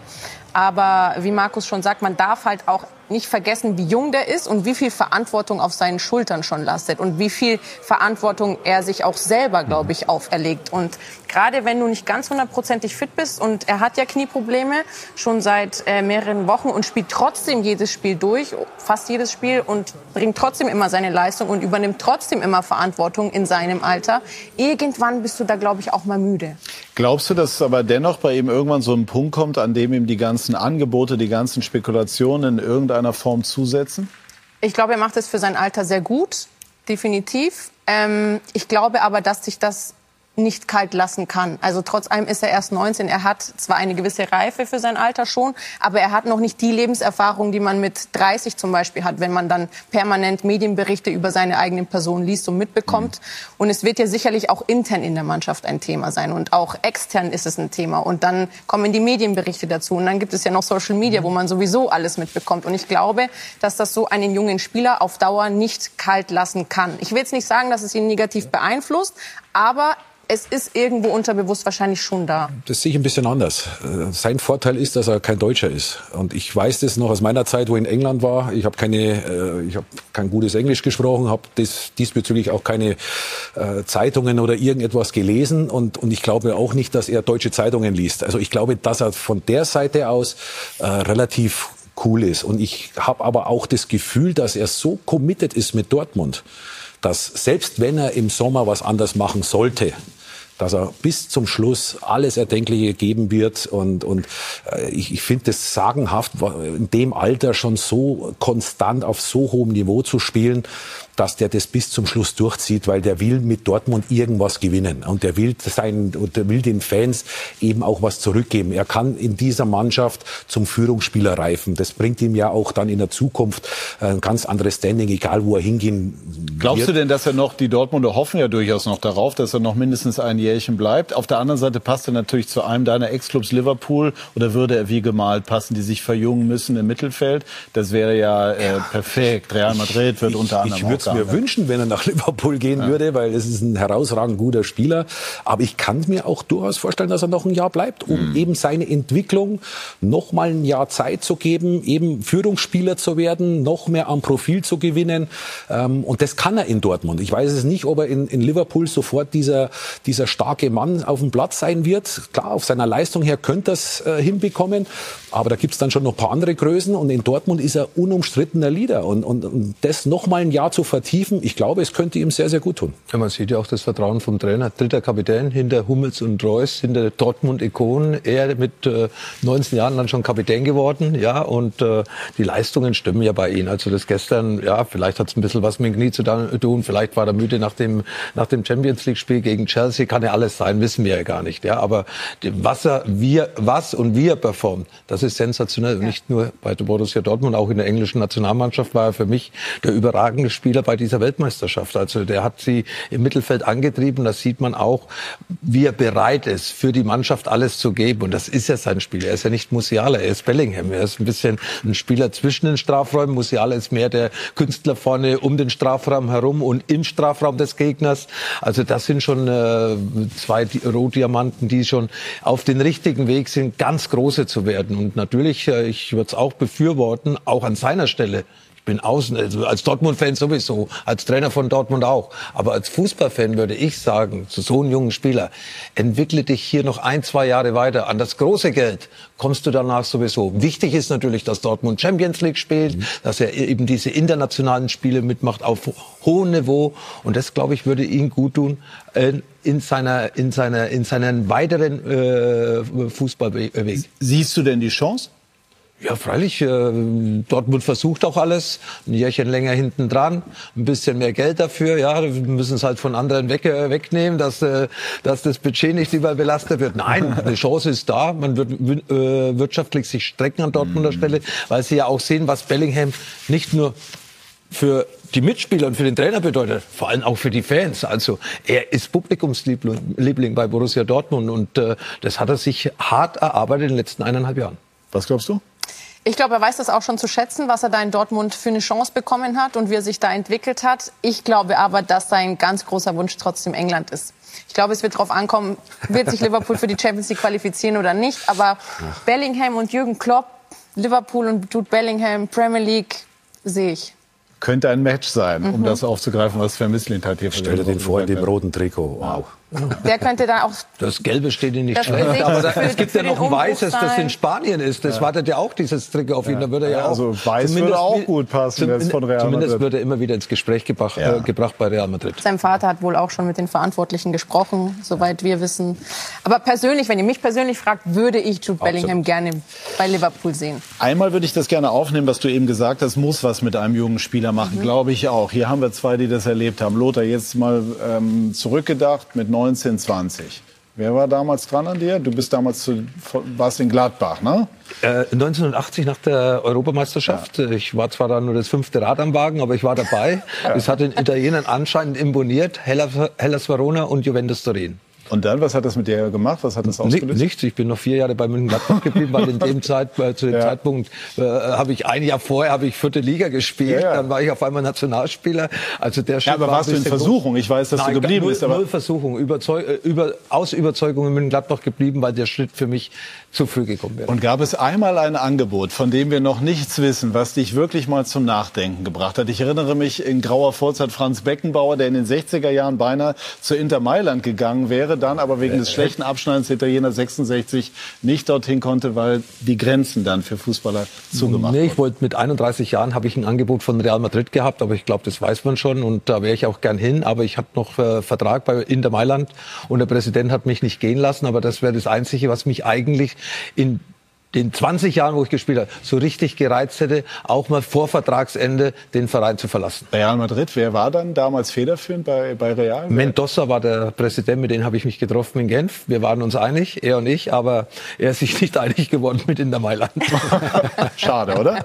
[SPEAKER 2] Aber wie Markus schon sagt, man darf halt auch nicht vergessen, wie jung der ist und wie viel Verantwortung auf seinen Schultern schon lastet und wie viel Verantwortung er sich auch selber, glaube ich, auferlegt. Und gerade wenn du nicht ganz hundertprozentig fit bist und er hat ja Knieprobleme schon seit äh, mehreren Wochen und spielt trotzdem jedes Spiel durch, fast jedes Spiel und bringt trotzdem immer seine Leistung und übernimmt trotzdem immer Verantwortung in seinem Alter. Irgendwann bist du da, glaube ich, auch mal müde.
[SPEAKER 1] Glaubst du, dass aber dennoch bei ihm irgendwann so ein Punkt kommt, an dem ihm die ganzen Angebote, die ganzen Spekulationen in irgendeiner Form zusetzen?
[SPEAKER 2] Ich glaube, er macht es für sein Alter sehr gut, definitiv. Ähm, ich glaube aber, dass sich das nicht kalt lassen kann. Also trotz allem ist er erst 19. Er hat zwar eine gewisse Reife für sein Alter schon, aber er hat noch nicht die Lebenserfahrung, die man mit 30 zum Beispiel hat, wenn man dann permanent Medienberichte über seine eigene Person liest und mitbekommt. Und es wird ja sicherlich auch intern in der Mannschaft ein Thema sein und auch extern ist es ein Thema. Und dann kommen die Medienberichte dazu und dann gibt es ja noch Social Media, wo man sowieso alles mitbekommt. Und ich glaube, dass das so einen jungen Spieler auf Dauer nicht kalt lassen kann. Ich will jetzt nicht sagen, dass es ihn negativ beeinflusst, aber es ist irgendwo unterbewusst wahrscheinlich schon da.
[SPEAKER 3] Das sehe ich ein bisschen anders. Äh, Sein Vorteil ist, dass er kein Deutscher ist. Und ich weiß das noch aus meiner Zeit, wo ich in England war. Ich habe keine, äh, ich habe kein gutes Englisch gesprochen, habe diesbezüglich auch keine äh, Zeitungen oder irgendetwas gelesen. Und, und ich glaube auch nicht, dass er deutsche Zeitungen liest. Also ich glaube, dass er von der Seite aus relativ cool ist. Und ich habe aber auch das Gefühl, dass er so committed ist mit Dortmund, dass selbst wenn er im Sommer was anders machen sollte, dass er bis zum Schluss alles Erdenkliche geben wird. Und, und äh, ich, ich finde es sagenhaft, in dem Alter schon so konstant auf so hohem Niveau zu spielen dass der das bis zum Schluss durchzieht, weil der will mit Dortmund irgendwas gewinnen und der will sein und der will den Fans eben auch was zurückgeben. Er kann in dieser Mannschaft zum Führungsspieler reifen. Das bringt ihm ja auch dann in der Zukunft ein ganz anderes Standing, egal wo er hingehen
[SPEAKER 1] Glaubst wird. du denn, dass er noch, die Dortmunder hoffen ja durchaus noch darauf, dass er noch mindestens ein Jährchen bleibt? Auf der anderen Seite passt er natürlich zu einem deiner Ex-Clubs Liverpool oder würde er wie gemalt passen, die sich verjüngen müssen im Mittelfeld? Das wäre ja, äh, perfekt. Real Madrid wird unter anderem
[SPEAKER 3] ich, mir wünschen, wenn er nach Liverpool gehen ja. würde, weil es ist ein herausragend guter Spieler. Aber ich kann mir auch durchaus vorstellen, dass er noch ein Jahr bleibt, um mhm. eben seine Entwicklung noch mal ein Jahr Zeit zu geben, eben Führungsspieler zu werden, noch mehr am Profil zu gewinnen. Ähm, und das kann er in Dortmund. Ich weiß es nicht, ob er in, in Liverpool sofort dieser, dieser starke Mann auf dem Platz sein wird. Klar, auf seiner Leistung her könnte es äh, hinbekommen. Aber da gibt es dann schon noch ein paar andere Größen. Und in Dortmund ist er unumstrittener Leader. Und, und, und das noch mal ein Jahr zu vertiefen, ich glaube, es könnte ihm sehr, sehr gut tun.
[SPEAKER 4] Ja, man sieht ja auch das Vertrauen vom Trainer. Dritter Kapitän hinter Hummels und Reus, hinter Dortmund-Ikonen. Er mit äh, 19 Jahren dann schon Kapitän geworden. Ja, und äh, die Leistungen stimmen ja bei ihm. Also das gestern, ja, vielleicht hat es ein bisschen was mit dem Knie zu tun. Vielleicht war er müde nach dem, nach dem Champions League-Spiel gegen Chelsea. Kann ja alles sein, wissen wir ja gar nicht. Ja, aber was er, wir, was und wie er performt, das ist sensationell. Ja. Nicht nur bei Borussia Dortmund, auch in der englischen Nationalmannschaft war er für mich der überragende Spieler bei dieser Weltmeisterschaft. Also der hat sie im Mittelfeld angetrieben. Das sieht man auch, wie er bereit ist, für die Mannschaft alles zu geben. Und das ist ja sein Spiel. Er ist ja nicht Musiala, er ist Bellingham. Er ist ein bisschen ein Spieler zwischen den Strafräumen. Musiala ist mehr der Künstler vorne um den Strafraum herum und im Strafraum des Gegners. Also das sind schon äh, zwei Rohdiamanten, die schon auf den richtigen Weg sind, ganz große zu werden. Und natürlich, äh, ich würde es auch befürworten, auch an seiner Stelle bin außen, also als Dortmund-Fan sowieso, als Trainer von Dortmund auch. Aber als Fußballfan würde ich sagen, zu so einem jungen Spieler, entwickle dich hier noch ein, zwei Jahre weiter. An das große Geld kommst du danach sowieso. Wichtig ist natürlich, dass Dortmund Champions League spielt, mhm. dass er eben diese internationalen Spiele mitmacht auf hohem Niveau. Und das, glaube ich, würde ihm gut tun äh, in seiner, in seiner, in seinen weiteren äh, Fußballweg.
[SPEAKER 1] Siehst du denn die Chance?
[SPEAKER 4] Ja, freilich. Äh, Dortmund versucht auch alles. Ein Jährchen länger hinten dran, ein bisschen mehr Geld dafür. Ja, wir müssen es halt von anderen weg, äh, wegnehmen, dass, äh, dass das Budget nicht überbelastet wird. Nein, eine Chance ist da. Man wird äh, wirtschaftlich sich strecken an Dortmunder mhm. Stelle, weil sie ja auch sehen, was Bellingham nicht nur für die Mitspieler und für den Trainer bedeutet, vor allem auch für die Fans. Also er ist Publikumsliebling bei Borussia Dortmund und äh, das hat er sich hart erarbeitet in den letzten eineinhalb Jahren.
[SPEAKER 1] Was glaubst du?
[SPEAKER 2] Ich glaube, er weiß das auch schon zu schätzen, was er da in Dortmund für eine Chance bekommen hat und wie er sich da entwickelt hat. Ich glaube aber, dass sein ganz großer Wunsch trotzdem England ist. Ich glaube, es wird darauf ankommen, wird sich Liverpool für die Champions League qualifizieren oder nicht. Aber Bellingham und Jürgen Klopp, Liverpool und Jude Bellingham, Premier League, sehe ich.
[SPEAKER 1] Könnte ein Match sein, um mhm. das aufzugreifen, was Sven Mislint hat hier
[SPEAKER 3] Stell dir den vor in dem roten Trikot. Wow.
[SPEAKER 2] Der könnte da auch.
[SPEAKER 4] Das Gelbe steht Ihnen nicht schlecht. Aber da, es gibt ja noch ein weißes, das in Spanien ist. Das ja. wartet ja auch dieses Trikot auf ihn. Ja. Da würde er ja,
[SPEAKER 1] auch. Also weiß würde auch gut passen.
[SPEAKER 4] Zum, von Real zumindest wird er immer wieder ins Gespräch gebracht, ja. äh, gebracht bei Real Madrid.
[SPEAKER 2] Sein Vater hat wohl auch schon mit den Verantwortlichen gesprochen, soweit wir wissen. Aber persönlich, wenn ihr mich persönlich fragt, würde ich Jude Bellingham gerne bei Liverpool sehen.
[SPEAKER 1] Einmal würde ich das gerne aufnehmen, was du eben gesagt hast, muss was mit einem jungen Spieler machen, mhm. glaube ich auch. Hier haben wir zwei, die das erlebt haben. Lothar, jetzt mal ähm, zurückgedacht mit 19, 20. Wer war damals dran an dir? Du bist damals zu, warst in Gladbach, ne?
[SPEAKER 4] Äh, 1980 nach der Europameisterschaft. Ja. Ich war zwar dann nur das fünfte Rad am Wagen, aber ich war dabei. ja. Es hat den Italienern anscheinend imponiert. Hellas, Hellas Verona und Juventus Turin.
[SPEAKER 1] Und dann, was hat das mit dir gemacht? Was hat das ausgelöst?
[SPEAKER 4] Nichts. Ich bin noch vier Jahre bei Mönchengladbach geblieben, weil in dem Zeit, äh, zu dem ja. Zeitpunkt äh, habe ich ein Jahr vorher habe ich vierte Liga gespielt. Ja, ja. Dann war ich auf einmal Nationalspieler. Also der
[SPEAKER 1] ja, aber warst du in Versuchung? Ich weiß, dass Nein, du geblieben
[SPEAKER 4] null,
[SPEAKER 1] bist.
[SPEAKER 4] Aber null Versuchung. Überzeug, äh, über, aus Überzeugung in Mönchengladbach geblieben, weil der Schritt für mich zu früh gekommen wäre.
[SPEAKER 1] Und gab es einmal ein Angebot, von dem wir noch nichts wissen, was dich wirklich mal zum Nachdenken gebracht hat? Ich erinnere mich, in grauer Vorzeit Franz Beckenbauer, der in den 60er Jahren beinahe zu Inter Mailand gegangen wäre dann aber wegen des schlechten Abschneidens der Italiener 66 nicht dorthin konnte, weil die Grenzen dann für Fußballer zugemacht
[SPEAKER 4] Nee, ich wollte mit 31 Jahren habe ich ein Angebot von Real Madrid gehabt, aber ich glaube, das weiß man schon und da wäre ich auch gern hin, aber ich habe noch äh, Vertrag bei Inter Mailand und der Präsident hat mich nicht gehen lassen, aber das wäre das einzige, was mich eigentlich in den 20 Jahren, wo ich gespielt habe, so richtig gereizt hätte, auch mal vor Vertragsende den Verein zu verlassen.
[SPEAKER 1] Real Madrid, wer war dann damals federführend bei, bei Real?
[SPEAKER 4] Mendoza war der Präsident, mit dem habe ich mich getroffen in Genf. Wir waren uns einig, er und ich, aber er ist sich nicht einig geworden mit Inter Mailand.
[SPEAKER 1] Schade, oder?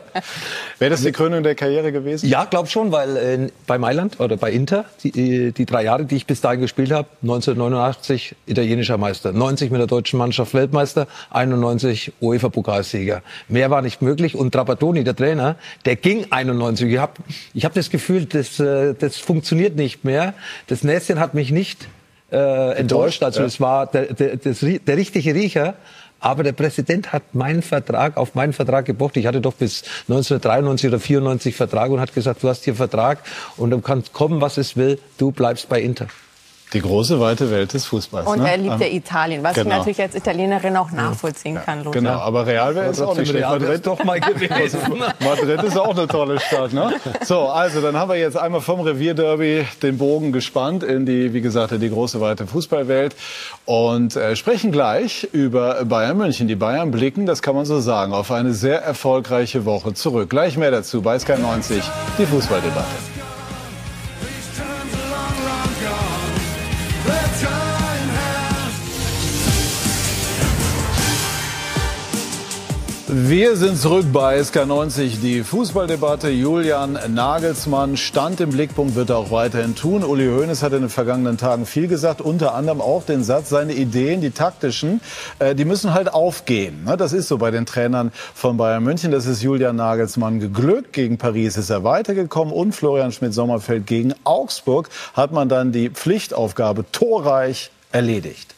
[SPEAKER 1] Wäre das die Krönung der Karriere gewesen?
[SPEAKER 4] Ja, glaub schon, weil äh, bei Mailand oder bei Inter, die, die drei Jahre, die ich bis dahin gespielt habe, 1989 italienischer Meister, 90 mit der deutschen Mannschaft Weltmeister, 91 UEFA Pokalsieger. Mehr war nicht möglich. Und Trapattoni, der Trainer, der ging 91. Ich habe ich hab das Gefühl, das, äh, das funktioniert nicht mehr. Das Näschen hat mich nicht äh, enttäuscht. Also
[SPEAKER 1] ja.
[SPEAKER 4] es war der, der, das, der richtige Riecher. Aber der Präsident hat meinen Vertrag auf meinen Vertrag gepocht. Ich hatte doch bis 1993 oder 94 Vertrag und hat gesagt, du hast hier Vertrag und du kannst kommen, was es will. Du bleibst bei Inter.
[SPEAKER 1] Die große, weite Welt des Fußballs.
[SPEAKER 2] Und
[SPEAKER 1] ne?
[SPEAKER 2] er liebt ja
[SPEAKER 1] Ähm,
[SPEAKER 2] Italien, was
[SPEAKER 1] genau.
[SPEAKER 2] ich natürlich als Italienerin auch nachvollziehen kann. Lothar.
[SPEAKER 1] Genau, aber Real wäre es auch nicht schlecht. Madrid,
[SPEAKER 4] doch mal gewesen.
[SPEAKER 1] Madrid ist auch eine tolle Stadt. Ne? So, also dann haben wir jetzt einmal vom Revierderby den Bogen gespannt in die, wie gesagt, in die große, weite Fußballwelt und äh, sprechen gleich über Bayern München. Die Bayern blicken, das kann man so sagen, auf eine sehr erfolgreiche Woche zurück. Gleich mehr dazu bei Sky 90, die Fußballdebatte. Wir sind zurück bei SK90, die Fußballdebatte. Julian Nagelsmann stand im Blickpunkt, wird er auch weiterhin tun. Uli Hoeneß hat in den vergangenen Tagen viel gesagt, unter anderem auch den Satz, seine Ideen, die taktischen, äh, die müssen halt aufgehen. Ne? Das ist so bei den Trainern von Bayern München. Das ist Julian Nagelsmann geglückt. Gegen Paris ist er weitergekommen und Florian Schmidt-Sommerfeld gegen Augsburg hat man dann die Pflichtaufgabe torreich erledigt.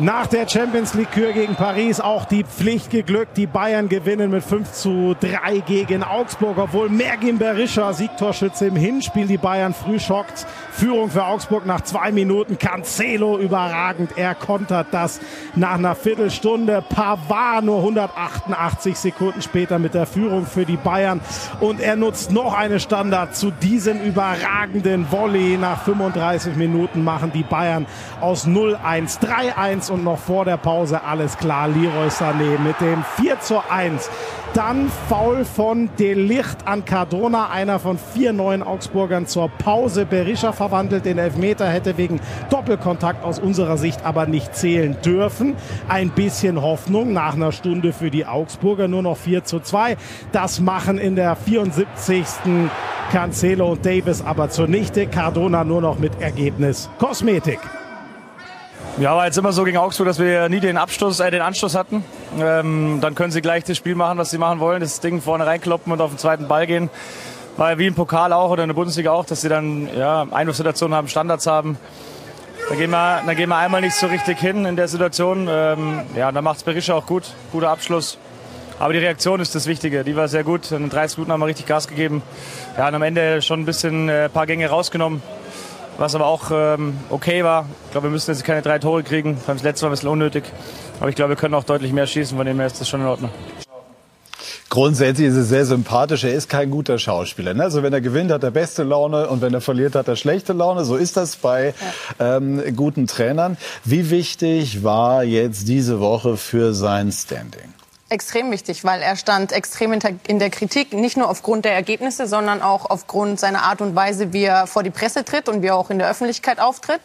[SPEAKER 11] Nach der Champions League Kür gegen Paris auch die Pflicht geglückt. Die Bayern gewinnen mit 5 zu 3 gegen Augsburg, obwohl Mergin Berischer, Siegtorschütze im Hinspiel, die Bayern früh schockt. Führung für Augsburg nach zwei Minuten. Cancelo überragend. Er kontert das nach einer Viertelstunde. Pavard nur 188 Sekunden später mit der Führung für die Bayern. Und er nutzt noch eine Standard zu diesem überragenden Volley. Nach 35 Minuten machen die Bayern aus 0-1 3-1 und noch vor der Pause alles klar. Leroy Sané mit dem 4 zu 1. Dann Foul von Delicht an Cardona, einer von vier neuen Augsburgern zur Pause. Berisha verwandelt den Elfmeter, hätte wegen Doppelkontakt aus unserer Sicht aber nicht zählen dürfen. Ein bisschen Hoffnung nach einer Stunde für die Augsburger, nur noch 4 zu 2. Das machen in der 74. Cancelo und Davis aber zunichte. Cardona nur noch mit Ergebnis Kosmetik.
[SPEAKER 8] Ja, war jetzt immer so gegen Augsburg, dass wir nie den Abstoß, äh, den Anstoß hatten. Ähm, dann können sie gleich das Spiel machen, was sie machen wollen, das Ding vorne reinkloppen und auf den zweiten Ball gehen. War wie im Pokal auch oder in der Bundesliga auch, dass sie dann ja, Einwurfsituationen haben, Standards haben. Da gehen, wir, da gehen wir einmal nicht so richtig hin in der Situation. Ähm, ja, da macht es Berisha auch gut, guter Abschluss. Aber die Reaktion ist das Wichtige. Die war sehr gut. In den 30 Minuten haben wir richtig Gas gegeben. Ja, und am Ende schon ein bisschen äh, ein paar Gänge rausgenommen was aber auch ähm, okay war. Ich glaube, wir müssen jetzt keine drei Tore kriegen. Beim letzten Mal ein bisschen unnötig. Aber ich glaube, wir können auch deutlich mehr schießen, von dem her ist das schon in Ordnung.
[SPEAKER 1] Grundsätzlich ist es sehr sympathisch. Er ist kein guter Schauspieler. Ne? Also wenn er gewinnt, hat er beste Laune und wenn er verliert, hat er schlechte Laune. So ist das bei ähm, guten Trainern. Wie wichtig war jetzt diese Woche für sein Standing?
[SPEAKER 2] Extrem wichtig, weil er stand extrem in der- Kritik, nicht nur aufgrund der Ergebnisse, sondern auch aufgrund seiner Art und Weise, wie er vor die Presse tritt und wie er auch in der Öffentlichkeit auftritt.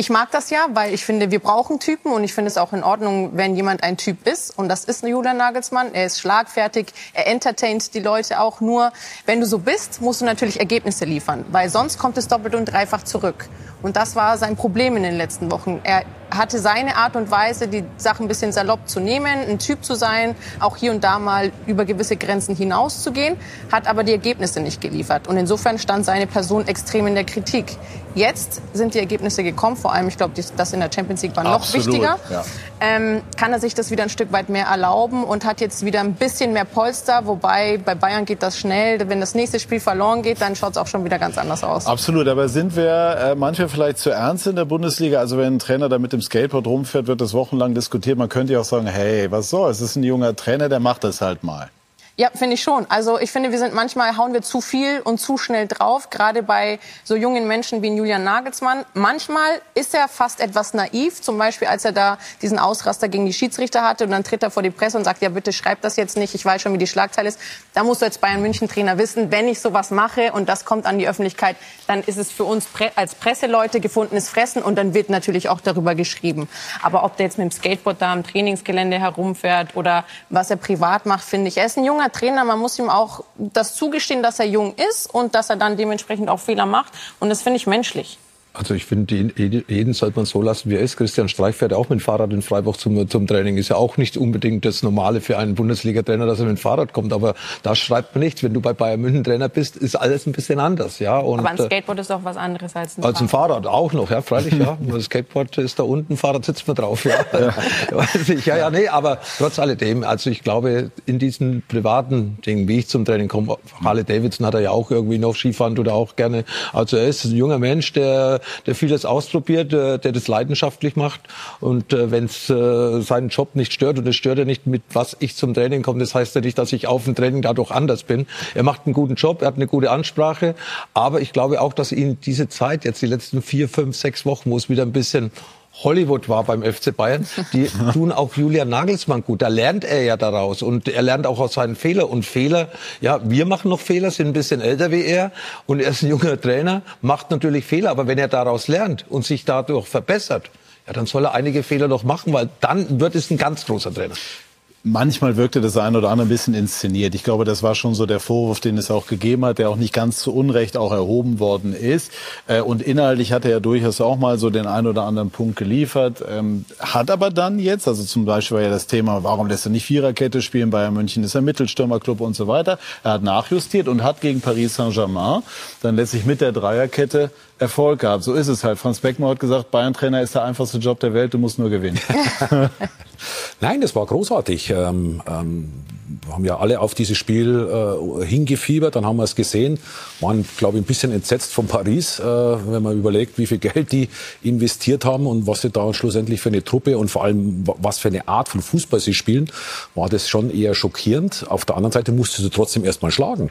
[SPEAKER 2] Ich mag das ja, weil ich finde, wir brauchen Typen und ich finde es auch in Ordnung, wenn jemand ein Typ ist. Und das ist Julian Nagelsmann. Er ist schlagfertig, er entertaint die Leute auch. Nur, wenn du so bist, musst du natürlich Ergebnisse liefern, weil sonst kommt es doppelt und dreifach zurück. Und das war sein Problem in den letzten Wochen. Er hatte seine Art und Weise, die Sachen ein bisschen salopp zu nehmen, ein Typ zu sein, auch hier und da mal über gewisse Grenzen hinauszugehen, hat aber die Ergebnisse nicht geliefert. Und insofern stand seine Person extrem in der Kritik. Jetzt sind die Ergebnisse gekommen, vor allem, ich glaube, das in der Champions League war noch
[SPEAKER 1] Absolut,
[SPEAKER 2] wichtiger.
[SPEAKER 1] ja.
[SPEAKER 2] Ähm, kann er sich das wieder ein Stück weit mehr erlauben und hat jetzt wieder ein bisschen mehr Polster, wobei bei Bayern geht das schnell. Wenn das nächste Spiel verloren geht, dann schaut es auch schon wieder ganz anders aus.
[SPEAKER 1] Absolut, aber sind wir äh, manchmal vielleicht zu ernst in der Bundesliga? Also wenn ein Trainer da mit dem Skateboard rumfährt, wird das wochenlang diskutiert. Man könnte ja auch sagen, hey, was soll, es ist ein junger Trainer, der macht das halt mal.
[SPEAKER 2] Ja, finde ich schon. Also ich finde, wir sind manchmal hauen wir zu viel und zu schnell drauf, gerade bei so jungen Menschen wie Julian Nagelsmann. Manchmal ist er fast etwas naiv, zum Beispiel als er da diesen Ausraster gegen die Schiedsrichter hatte und dann tritt er vor die Presse und sagt, ja bitte schreib das jetzt nicht, ich weiß schon, wie die Schlagzeile ist. Da musst du als Bayern München Trainer wissen, wenn ich sowas mache und das kommt an die Öffentlichkeit, dann ist es für uns als Presseleute gefundenes Fressen und dann wird natürlich auch darüber geschrieben. Aber ob der jetzt mit dem Skateboard da am Trainingsgelände herumfährt oder was er privat macht, finde ich, er ist ein junger Trainer. Man muss ihm auch das zugestehen, dass er jung ist und dass er dann dementsprechend auch Fehler macht. Und das finde ich menschlich.
[SPEAKER 4] Also ich finde, jeden, sollte man so lassen, wie er ist. Christian Streich fährt auch mit dem Fahrrad in Freiburg zum, zum Training. Ist ja auch nicht unbedingt das Normale für einen Bundesliga-Trainer, dass er mit dem Fahrrad kommt. Aber da schreibt man nicht, wenn du bei Bayern München Trainer bist, ist alles ein bisschen anders. Ja? Und,
[SPEAKER 2] Aber ein Skateboard ist auch was anderes als ein
[SPEAKER 4] als ein Fahrrad auch noch, ja, freilich, ja. Das Skateboard ist da unten, Fahrrad sitzt man drauf, ja. Weiß ich, ja, ja, nee, aber trotz alledem, also ich glaube, in diesen privaten Dingen, wie ich zum Training komme, Harley Davidson hat er ja auch irgendwie noch Skifahren, tut er auch gerne. Also er ist ein junger Mensch, der, der vieles ausprobiert, äh, der das leidenschaftlich macht. Und äh, wenn es äh, seinen Job nicht stört, und es stört er nicht, mit was ich zum Training komme, das heißt ja nicht, dass ich auf dem Training dadurch anders bin. Er macht einen guten Job, er hat eine gute Ansprache, aber ich glaube auch, dass ihn diese Zeit, jetzt die letzten vier, fünf, sechs Wochen, wo es wieder ein bisschen Hollywood war beim FC Bayern, die tun auch Julian Nagelsmann gut. Da lernt er ja daraus und er lernt auch aus seinen Fehlern. Und Fehler, ja, wir machen noch Fehler, sind ein bisschen älter wie er und er ist ein junger Trainer, macht natürlich Fehler. Aber wenn er daraus lernt und sich dadurch verbessert, ja, dann soll er einige Fehler noch machen, weil dann wird es ein ganz großer Trainer.
[SPEAKER 1] Manchmal wirkte das ein oder andere ein bisschen inszeniert. Ich glaube, das war schon so der Vorwurf, den es auch gegeben hat, der auch nicht ganz zu Unrecht auch erhoben worden ist. Äh, Und inhaltlich hat er ja durchaus auch mal so den einen oder anderen Punkt geliefert. Ähm, Hat aber dann jetzt, also zum Beispiel war ja das Thema, warum lässt er nicht Viererkette spielen? Bayern München ist ein Mittelstürmerclub und so weiter. Er hat nachjustiert und hat gegen Paris Saint-Germain dann letztlich mit der Dreierkette Erfolg gehabt. So ist es halt. Franz Beckmann hat gesagt, Bayern-Trainer ist der einfachste Job der Welt, du musst nur gewinnen.
[SPEAKER 3] Nein, das war großartig. Ähm, ähm, haben ja alle auf dieses Spiel äh, hingefiebert, dann haben wir es gesehen, waren, glaube ich, ein bisschen entsetzt von Paris, äh, wenn man überlegt, wie viel Geld die investiert haben und was sie da schlussendlich für eine Truppe und vor allem wa- was für eine Art von Fußball sie spielen, war das schon eher schockierend. Auf der anderen Seite musste sie trotzdem erstmal schlagen.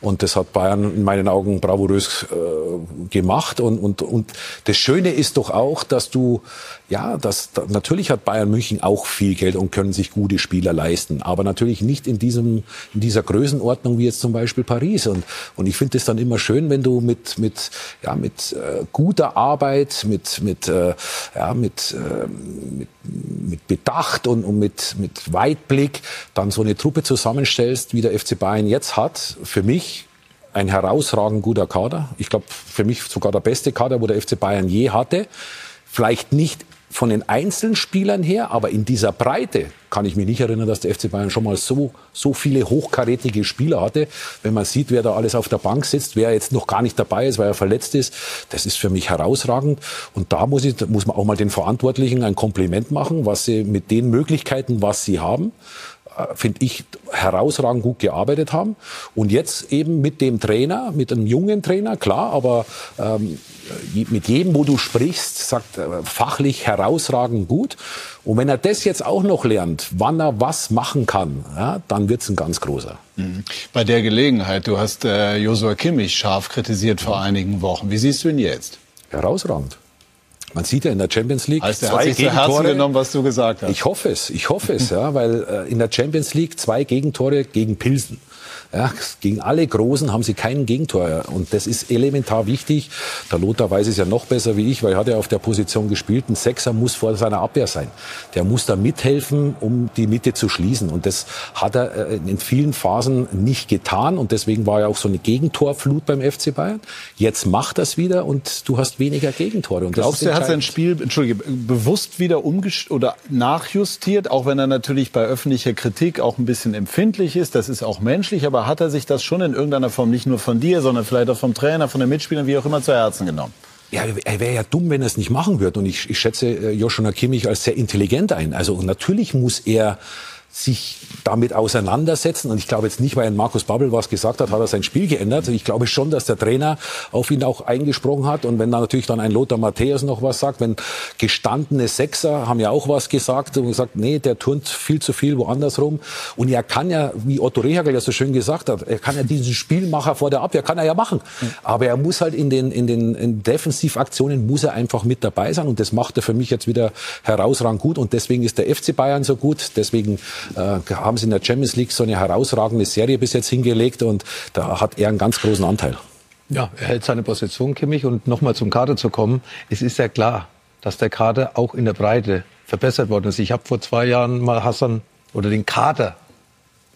[SPEAKER 3] Und das hat Bayern in meinen Augen bravourös äh, gemacht. Und, und, und das Schöne ist doch auch, dass du, ja, das, da, natürlich hat Bayern München auch viel Geld und können sich gute Spieler leisten. Aber natürlich nicht in, diesem, in dieser Größenordnung wie jetzt zum Beispiel Paris. Und, und ich finde es dann immer schön, wenn du mit, mit, ja, mit äh, guter Arbeit, mit, mit, äh, ja, mit, äh, mit, mit Bedacht und, und mit, mit Weitblick dann so eine Truppe zusammenstellst, wie der FC Bayern jetzt hat. Für mich ein herausragend guter Kader. Ich glaube, für mich sogar der beste Kader, wo der FC Bayern je hatte. Vielleicht nicht von den einzelnen Spielern her, aber in dieser Breite kann ich mich nicht erinnern, dass der FC Bayern schon mal so, so viele hochkarätige Spieler hatte. Wenn man sieht, wer da alles auf der Bank sitzt, wer jetzt noch gar nicht dabei ist, weil er verletzt ist, das ist für mich herausragend. Und da muss, ich, muss man auch mal den Verantwortlichen ein Kompliment machen, was sie mit den Möglichkeiten, was sie haben, äh, finde ich, herausragend gut gearbeitet haben. Und jetzt eben mit dem Trainer, mit einem jungen Trainer, klar, aber ähm, mit jedem, wo du sprichst, sagt äh, fachlich herausragend gut. Und wenn er das jetzt auch noch lernt, wann er was machen kann, ja, dann wird's ein ganz großer.
[SPEAKER 1] Mhm. Bei der Gelegenheit, du hast äh, Josua Kimmich scharf kritisiert vor einigen Wochen. Wie siehst du ihn jetzt?
[SPEAKER 3] Herausragend. Man sieht ja in der Champions League
[SPEAKER 1] Also der hat sich zu Herzen genommen, was du gesagt hast.
[SPEAKER 3] Ich hoffe es, ich hoffe es, ja, weil äh, in der Champions League zwei Gegentore gegen Pilsen. Ja, gegen alle Großen haben sie kein Gegentor. Und das ist elementar wichtig. Der Lothar weiß es ja noch besser wie ich, weil er hat ja auf der Position gespielt. Ein Sechser muss vor seiner Abwehr sein. Der muss da mithelfen, um die Mitte zu schließen. Und das hat er äh, in vielen Phasen nicht getan. Und deswegen war ja auch so eine Gegentorflut beim FC Bayern. Jetzt macht er es wieder und du hast weniger Gegentore. Und das
[SPEAKER 1] Glaubst du, er hat sein Spiel, entschuldige, bewusst wieder umgest oder nachjustiert, auch wenn er natürlich bei öffentlicher Kritik auch ein bisschen empfindlich ist. Das ist auch menschlich, aber hat er sich das schon in irgendeiner Form nicht nur von dir, sondern vielleicht auch vom Trainer, von den Mitspielern, wie auch immer zu Herzen genommen?
[SPEAKER 3] Ja, er wäre ja dumm, wenn er es nicht machen würde. Und ich, ich schätze äh, Joshua Kimmich als sehr intelligent ein. Also natürlich muss er sich damit auseinandersetzen. Und ich glaube jetzt nicht, weil ein Markus Babbel was gesagt hat, hat er sein Spiel geändert. Ich glaube schon, dass der Trainer auf ihn auch eingesprochen hat. Und wenn da natürlich dann ein Lothar Matthäus noch was sagt, wenn gestandene Sechser haben ja auch was gesagt und gesagt, nee, der turnt viel zu viel woanders rum. Und er kann ja, wie Otto Rehagel ja so schön gesagt hat, er kann ja diesen Spielmacher vor der Abwehr, kann er ja machen. Aber er muss halt in den, in den in Defensivaktionen muss er einfach mit dabei sein. Und das macht er für mich jetzt wieder herausragend gut. Und deswegen ist der FC Bayern so gut. Deswegen äh, haben sie in der Champions League so eine herausragende Serie bis jetzt hingelegt und da hat er einen ganz großen Anteil.
[SPEAKER 4] Ja, er hält seine Position, Kimmich. Und nochmal zum Kader zu kommen. Es ist ja klar, dass der Kader auch in der Breite verbessert worden ist. Ich habe vor zwei Jahren mal Hassan oder den Kader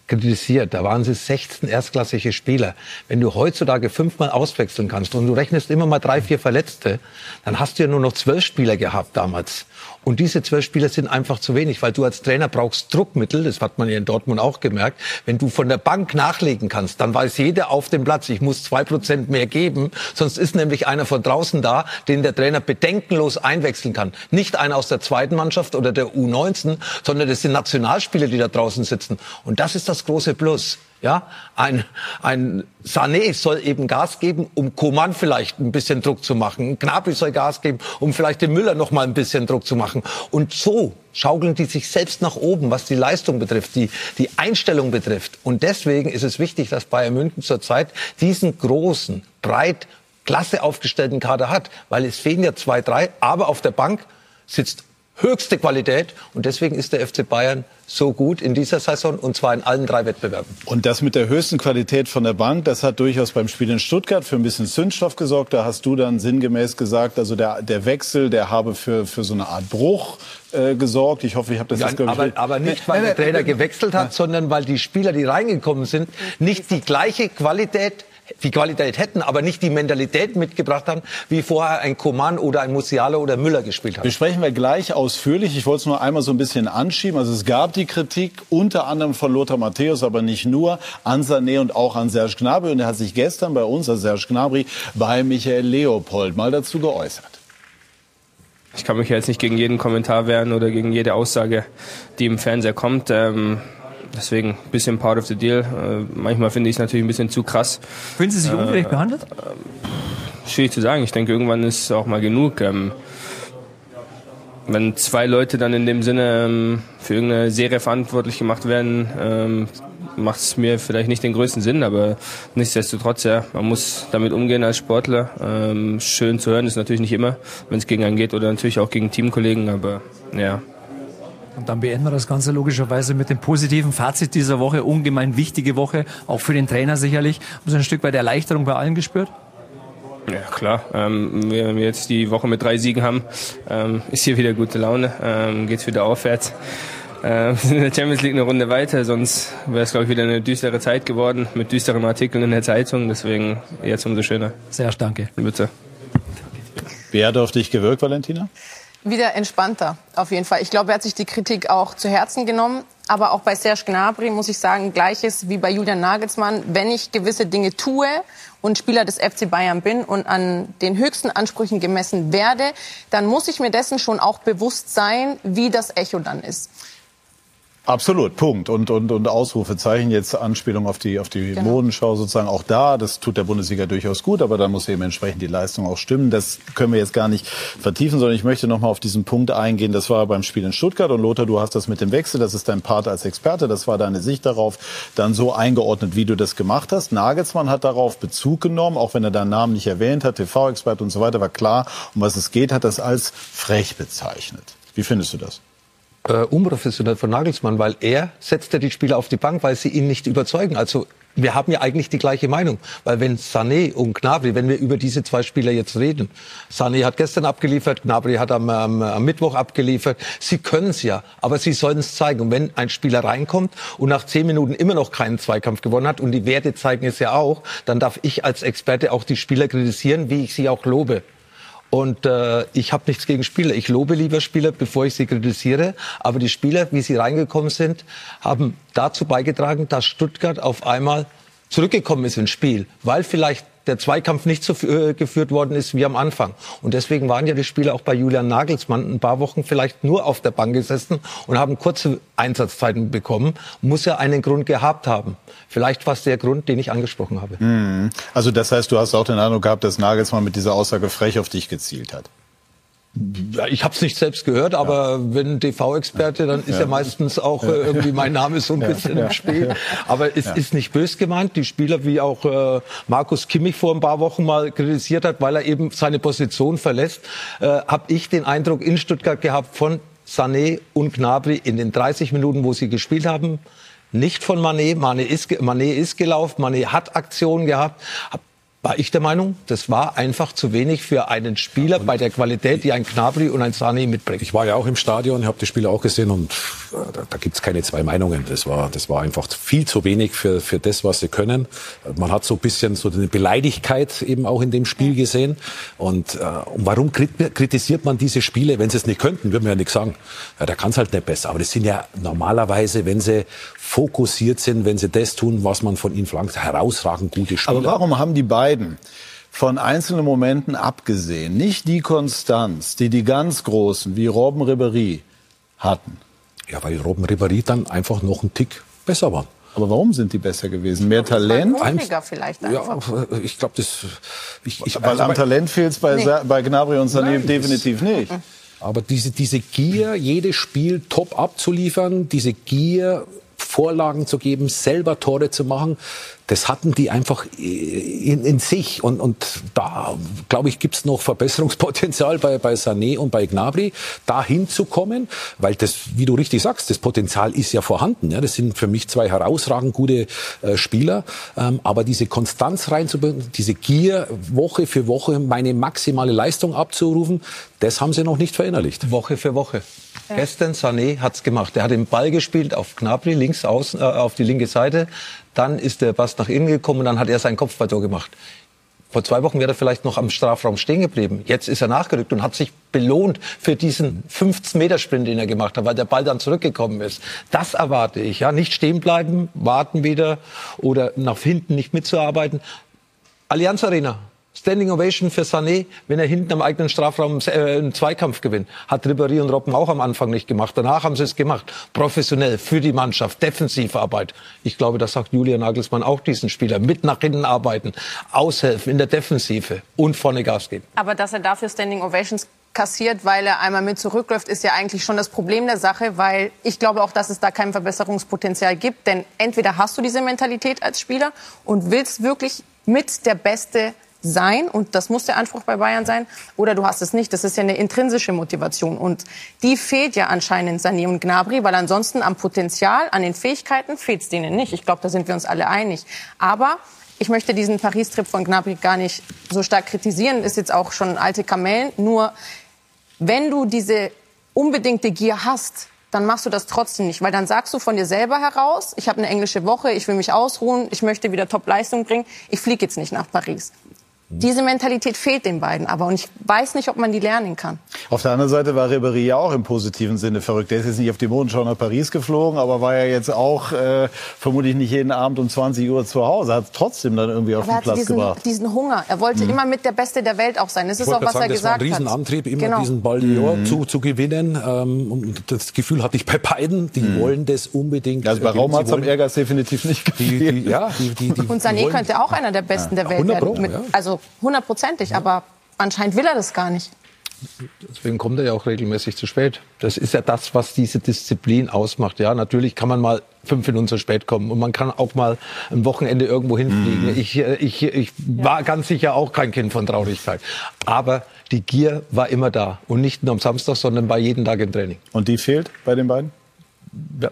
[SPEAKER 4] kritisiert. Da waren sie 16 erstklassige Spieler. Wenn du heutzutage fünfmal auswechseln kannst und du rechnest immer mal drei, vier Verletzte, dann hast du ja nur noch zwölf Spieler gehabt damals. Und diese zwölf Spieler sind einfach zu wenig, weil du als Trainer brauchst Druckmittel. Das hat man ja in Dortmund auch gemerkt. Wenn du von der Bank nachlegen kannst, dann weiß jeder auf dem Platz, ich muss zwei Prozent mehr geben. Sonst ist nämlich einer von draußen da, den der Trainer bedenkenlos einwechseln kann. Nicht einer aus der zweiten Mannschaft oder der U19, sondern das sind Nationalspieler, die da draußen sitzen. Und das ist das große Plus. Ja, ein, ein Sané soll eben Gas geben, um Koman vielleicht ein bisschen Druck zu machen. Gnabry soll Gas geben, um vielleicht den Müller noch mal ein bisschen Druck zu machen. Und so schaukeln die sich selbst nach oben, was die Leistung betrifft, die, die Einstellung betrifft. Und deswegen ist es wichtig, dass Bayern München zurzeit diesen großen, breit, klasse aufgestellten Kader hat. Weil es fehlen ja zwei, drei, aber auf der Bank sitzt höchste Qualität. Und deswegen ist der FC Bayern so gut in dieser Saison und zwar in allen drei Wettbewerben.
[SPEAKER 1] Und das mit der höchsten Qualität von der Bank, das hat durchaus beim Spiel in Stuttgart für ein bisschen Zündstoff gesorgt. Da hast du dann sinngemäß gesagt, also der, der Wechsel, der habe für, für so eine Art Bruch äh, gesorgt. Ich hoffe, ich habe das
[SPEAKER 4] ja,
[SPEAKER 1] jetzt,
[SPEAKER 4] aber, ich, aber nicht, weil der Trainer gewechselt hat, sondern weil die Spieler, die reingekommen sind, nicht die gleiche Qualität die Qualität hätten, aber nicht die Mentalität mitgebracht haben, wie vorher ein Coman oder ein Musiala oder Müller gespielt haben.
[SPEAKER 1] Besprechen wir gleich ausführlich. Ich wollte es nur einmal so ein bisschen anschieben. Also es gab die Kritik unter anderem von Lothar Matthäus, aber nicht nur, an Sané und auch an Serge Gnabry. Und er hat sich gestern bei uns, also Serge Gnabry, bei Michael Leopold mal dazu geäußert.
[SPEAKER 13] Ich kann mich jetzt nicht gegen jeden Kommentar wehren oder gegen jede Aussage, die im Fernseher kommt. Ähm Deswegen ein bisschen part of the deal. Äh, manchmal finde ich es natürlich ein bisschen zu krass.
[SPEAKER 14] Fühlen Sie sich äh, ungerecht behandelt?
[SPEAKER 13] Äh, schwierig zu sagen. Ich denke, irgendwann ist auch mal genug. Ähm, wenn zwei Leute dann in dem Sinne ähm, für irgendeine Serie verantwortlich gemacht werden, ähm, macht es mir vielleicht nicht den größten Sinn, aber nichtsdestotrotz, ja, man muss damit umgehen als Sportler. Ähm, schön zu hören ist natürlich nicht immer, wenn es gegen einen geht oder natürlich auch gegen Teamkollegen, aber ja,
[SPEAKER 14] und dann beenden wir das Ganze logischerweise mit dem positiven Fazit dieser Woche. Ungemein wichtige Woche, auch für den Trainer sicherlich. Haben Sie ein Stück weit Erleichterung bei allen gespürt?
[SPEAKER 13] Ja, klar. Ähm, wenn wir jetzt die Woche mit drei Siegen haben, ähm, ist hier wieder gute Laune, ähm, geht's wieder aufwärts. Wir sind in der Champions League eine Runde weiter, sonst wäre es, glaube ich, wieder eine düstere Zeit geworden mit düsteren Artikeln in der Zeitung. Deswegen jetzt umso schöner.
[SPEAKER 14] Sehr danke.
[SPEAKER 13] Bitte.
[SPEAKER 1] Wer hat auf dich gewirkt, Valentina?
[SPEAKER 2] Wieder entspannter, auf jeden Fall. Ich glaube, er hat sich die Kritik auch zu Herzen genommen. Aber auch bei Serge Gnabry muss ich sagen, gleiches wie bei Julian Nagelsmann. Wenn ich gewisse Dinge tue und Spieler des FC Bayern bin und an den höchsten Ansprüchen gemessen werde, dann muss ich mir dessen schon auch bewusst sein, wie das Echo dann ist.
[SPEAKER 1] Absolut, Punkt. Und, und, und Ausrufezeichen, jetzt Anspielung auf die, auf die genau. Modenschau sozusagen auch da. Das tut der Bundesliga durchaus gut, aber dann muss eben entsprechend die Leistung auch stimmen. Das können wir jetzt gar nicht vertiefen, sondern ich möchte nochmal auf diesen Punkt eingehen. Das war beim Spiel in Stuttgart und Lothar, du hast das mit dem Wechsel, das ist dein Part als Experte, das war deine Sicht darauf, dann so eingeordnet, wie du das gemacht hast. Nagelsmann hat darauf Bezug genommen, auch wenn er deinen Namen nicht erwähnt hat, TV-Experte und so weiter, war klar, um was es geht, hat das als frech bezeichnet. Wie findest du das?
[SPEAKER 4] Äh, unprofessionell von Nagelsmann, weil er setzt ja die Spieler auf die Bank, weil sie ihn nicht überzeugen. Also wir haben ja eigentlich die gleiche Meinung, weil wenn Sané und Gnabry, wenn wir über diese zwei Spieler jetzt reden, Sané hat gestern abgeliefert, Gnabry hat am, am, am Mittwoch abgeliefert, sie können es ja, aber sie sollen es zeigen. Und wenn ein Spieler reinkommt und nach zehn Minuten immer noch keinen Zweikampf gewonnen hat und die Werte zeigen es ja auch, dann darf ich als Experte auch die Spieler kritisieren, wie ich sie auch lobe. Und äh, ich habe nichts gegen Spieler. Ich lobe lieber Spieler, bevor ich sie kritisiere. Aber die Spieler, wie sie reingekommen sind, haben dazu beigetragen, dass Stuttgart auf einmal zurückgekommen ist ins Spiel, weil vielleicht der Zweikampf nicht so äh, geführt worden ist wie am Anfang. Und deswegen waren ja die Spieler auch bei Julian Nagelsmann ein paar Wochen vielleicht nur auf der Bank gesessen und haben kurze Einsatzzeiten bekommen. Muss ja einen Grund gehabt haben. Vielleicht war es der Grund, den ich angesprochen habe.
[SPEAKER 1] Mhm. Also das heißt, du hast auch den Eindruck gehabt, dass Nagelsmann mit dieser Aussage frech auf dich gezielt hat.
[SPEAKER 4] Ja, ich habe es nicht selbst gehört, aber ja. wenn TV-Experte, dann ist ja. ja, meistens auch äh, irgendwie mein Name so ein bisschen im Spiel. Aber es ist nicht bös gemeint. Die Spieler, wie auch äh, Markus Kimmich vor ein paar Wochen mal kritisiert hat, weil er eben seine Position verlässt, äh, habe ich den Eindruck in Stuttgart gehabt von Sané und Gnabry in den 30 Minuten, wo sie gespielt haben. Nicht von Manet. Manet ist, Manet ist gelaufen, Manet hat Aktionen gehabt. Hab war ich der Meinung, das war einfach zu wenig für einen Spieler und bei der Qualität, die ein Knabri und ein Sani mitbringt.
[SPEAKER 3] Ich war ja auch im Stadion, habe die Spiele auch gesehen und äh, da, da gibt es keine zwei Meinungen. Das war, das war einfach viel zu wenig für, für das, was sie können. Man hat so ein bisschen so eine Beleidigkeit eben auch in dem Spiel gesehen. Und, äh, und warum kritisiert man diese Spiele, wenn sie es nicht könnten, würde man ja nichts sagen. Ja, da kann es halt nicht besser. Aber das sind ja normalerweise, wenn sie fokussiert sind, wenn sie das tun, was man von ihnen verlangt, herausragend gute Spieler.
[SPEAKER 1] Aber warum haben die beiden beiden von einzelnen Momenten abgesehen nicht die Konstanz, die die ganz Großen wie Robben Ribéry hatten.
[SPEAKER 3] Ja, weil Robben Ribéry dann einfach noch einen Tick besser waren.
[SPEAKER 1] Aber warum sind die besser gewesen? Mehr Talent?
[SPEAKER 2] Hungriger vielleicht einfach.
[SPEAKER 3] Ja, ich glaube, das. Ich, ich,
[SPEAKER 1] Weil also am Talent fehlt es bei, nee. bei Gnabry und Sané definitiv nicht.
[SPEAKER 3] Aber diese, diese Gier, jedes Spiel top abzuliefern, diese Gier, Vorlagen zu geben, selber Tore zu machen, das hatten die einfach in, in sich. Und, und da, glaube ich, gibt es noch Verbesserungspotenzial bei, bei Sané und bei Gnabry, da hinzukommen, weil das, wie du richtig sagst, das Potenzial ist ja vorhanden. Ja? Das sind für mich zwei herausragend gute äh, Spieler. Ähm, aber diese Konstanz reinzubringen, diese Gier, Woche für Woche meine maximale Leistung abzurufen, das haben sie noch nicht verinnerlicht.
[SPEAKER 4] Woche für Woche. Ja. Gestern Sané hat's gemacht. Er hat den Ball gespielt auf Gnabry links außen äh, auf die linke Seite. Dann ist der Pass nach innen gekommen und dann hat er sein Kopfballtor gemacht. Vor zwei Wochen wäre er vielleicht noch am Strafraum stehen geblieben. Jetzt ist er nachgerückt und hat sich belohnt für diesen 15-Meter-Sprint, den er gemacht hat, weil der Ball dann zurückgekommen ist. Das erwarte ich. Ja, nicht stehen bleiben, warten wieder oder nach hinten nicht mitzuarbeiten. Allianz Arena, Standing Ovation für Sané, wenn er hinten am eigenen Strafraum äh, einen Zweikampf gewinnt. Hat Ribéry und Robben auch am Anfang nicht gemacht. Danach haben sie es gemacht. Professionell, für die Mannschaft, Defensivarbeit. Ich glaube, das sagt Julian Nagelsmann auch diesen Spieler. Mit nach hinten arbeiten, aushelfen in der Defensive und vorne Gas geben.
[SPEAKER 2] Aber dass er dafür Standing Ovations kassiert, weil er einmal mit zurückläuft, ist ja eigentlich schon das Problem der Sache, weil ich glaube auch, dass es da kein Verbesserungspotenzial gibt. Denn entweder hast du diese Mentalität als Spieler und willst wirklich mit der Beste sein und das muss der Anspruch bei Bayern sein oder du hast es nicht. Das ist ja eine intrinsische Motivation und die fehlt ja anscheinend Sané und Gnabry, weil ansonsten am Potenzial, an den Fähigkeiten fehlt es denen nicht. Ich glaube, da sind wir uns alle einig. Aber ich möchte diesen Paris-Trip von Gnabry gar nicht so stark kritisieren. Ist jetzt auch schon alte Kamellen. Nur wenn du diese unbedingte Gier hast, dann machst du das trotzdem nicht, weil dann sagst du von dir selber heraus, ich habe eine englische Woche, ich will mich ausruhen, ich möchte wieder Top-Leistung bringen, ich fliege jetzt nicht nach Paris. Diese Mentalität fehlt den beiden aber und ich weiß nicht, ob man die lernen kann.
[SPEAKER 1] Auf der anderen Seite war Ribéry ja auch im positiven Sinne verrückt. Der ist jetzt nicht auf die Modenschau nach Paris geflogen, aber war ja jetzt auch äh, vermutlich nicht jeden Abend um 20 Uhr zu Hause. Hat trotzdem dann irgendwie auf aber den Platz
[SPEAKER 2] diesen,
[SPEAKER 1] gebracht.
[SPEAKER 2] diesen Hunger. Er wollte mhm. immer mit der Beste der Welt auch sein. Das ist auch, was sagen, er gesagt hat.
[SPEAKER 3] Das war ein Riesenantrieb, immer genau. diesen Ball mhm. zu, zu gewinnen. Ähm, und das Gefühl hatte ich bei beiden. Die mhm. wollen das unbedingt.
[SPEAKER 1] Also bei Raum hat es am Ehrgeiz definitiv nicht gefehlt. Die, die, ja,
[SPEAKER 2] die, die, die, und Sané könnte auch einer der Besten ja. der Welt 100 werden. Mit, ja. Also hundertprozentig ja. aber anscheinend will er das gar nicht.
[SPEAKER 4] Deswegen kommt er ja auch regelmäßig zu spät. Das ist ja das, was diese Disziplin ausmacht. Ja, natürlich kann man mal fünf Minuten zu spät kommen und man kann auch mal ein Wochenende irgendwo hinfliegen. Mhm. Ich, äh, ich, ich ja. war ganz sicher auch kein Kind von Traurigkeit. Aber die Gier war immer da und nicht nur am Samstag, sondern bei jedem Tag im Training.
[SPEAKER 1] Und die fehlt bei den beiden?
[SPEAKER 4] Ja,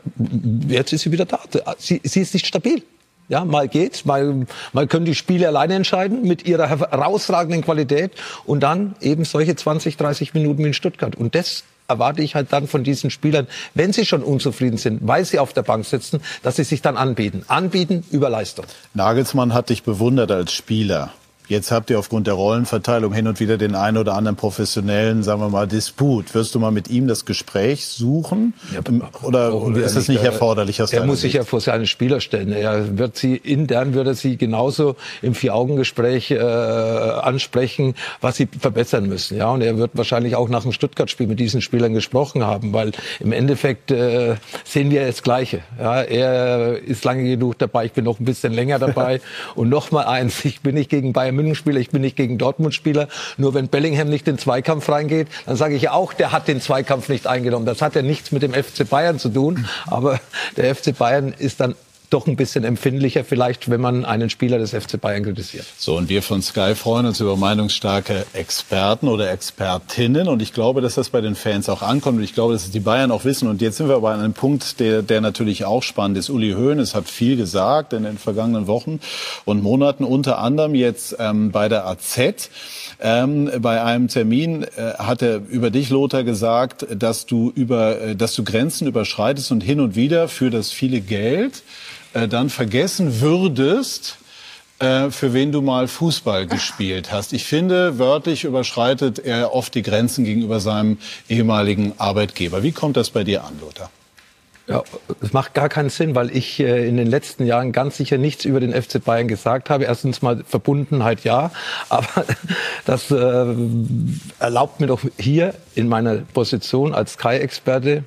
[SPEAKER 4] jetzt ist sie wieder da. Sie, sie ist nicht stabil. Ja, mal geht's, mal, mal können die Spiele alleine entscheiden mit ihrer herausragenden Qualität und dann eben solche 20, 30 Minuten wie in Stuttgart. Und das erwarte ich halt dann von diesen Spielern, wenn sie schon unzufrieden sind, weil sie auf der Bank sitzen, dass sie sich dann anbieten. Anbieten über Leistung.
[SPEAKER 1] Nagelsmann hat dich bewundert als Spieler. Jetzt habt ihr aufgrund der Rollenverteilung hin und wieder den einen oder anderen professionellen, sagen wir mal, Disput. Wirst du mal mit ihm das Gespräch suchen? Ja, oder ist das nicht erforderlich?
[SPEAKER 4] Aus er muss sich ja vor seine Spieler stellen. Er wird sie intern würde sie genauso im Vier-Augen-Gespräch äh, ansprechen, was sie verbessern müssen. Ja, und er wird wahrscheinlich auch nach dem Stuttgart-Spiel mit diesen Spielern gesprochen haben, weil im Endeffekt äh, sehen wir das Gleiche. Ja, er ist lange genug dabei, ich bin noch ein bisschen länger dabei. und noch mal eins: Ich bin nicht gegen Bayern München Spieler, ich bin nicht gegen Dortmund Spieler. Nur wenn Bellingham nicht in den Zweikampf reingeht, dann sage ich auch, der hat den Zweikampf nicht eingenommen. Das hat ja nichts mit dem FC Bayern zu tun, aber der FC Bayern ist dann doch ein bisschen empfindlicher vielleicht, wenn man einen Spieler des FC Bayern kritisiert.
[SPEAKER 1] So, und wir von Sky freuen uns über meinungsstarke Experten oder Expertinnen. Und ich glaube, dass das bei den Fans auch ankommt. Und ich glaube, dass es die Bayern auch wissen. Und jetzt sind wir aber an einem Punkt, der, der natürlich auch spannend ist. Uli Hoeneß hat viel gesagt in den vergangenen Wochen und Monaten, unter anderem jetzt ähm, bei der AZ. Ähm, bei einem Termin äh, hat er über dich, Lothar, gesagt, dass du über, äh, dass du Grenzen überschreitest und hin und wieder für das viele Geld äh, dann vergessen würdest, äh, für wen du mal Fußball gespielt hast. Ich finde, wörtlich überschreitet er oft die Grenzen gegenüber seinem ehemaligen Arbeitgeber. Wie kommt das bei dir an, Lothar?
[SPEAKER 4] Ja, es macht gar keinen Sinn, weil ich äh, in den letzten Jahren ganz sicher nichts über den FC Bayern gesagt habe. Erstens mal Verbundenheit ja, aber das äh, erlaubt mir doch hier in meiner Position als Sky-Experte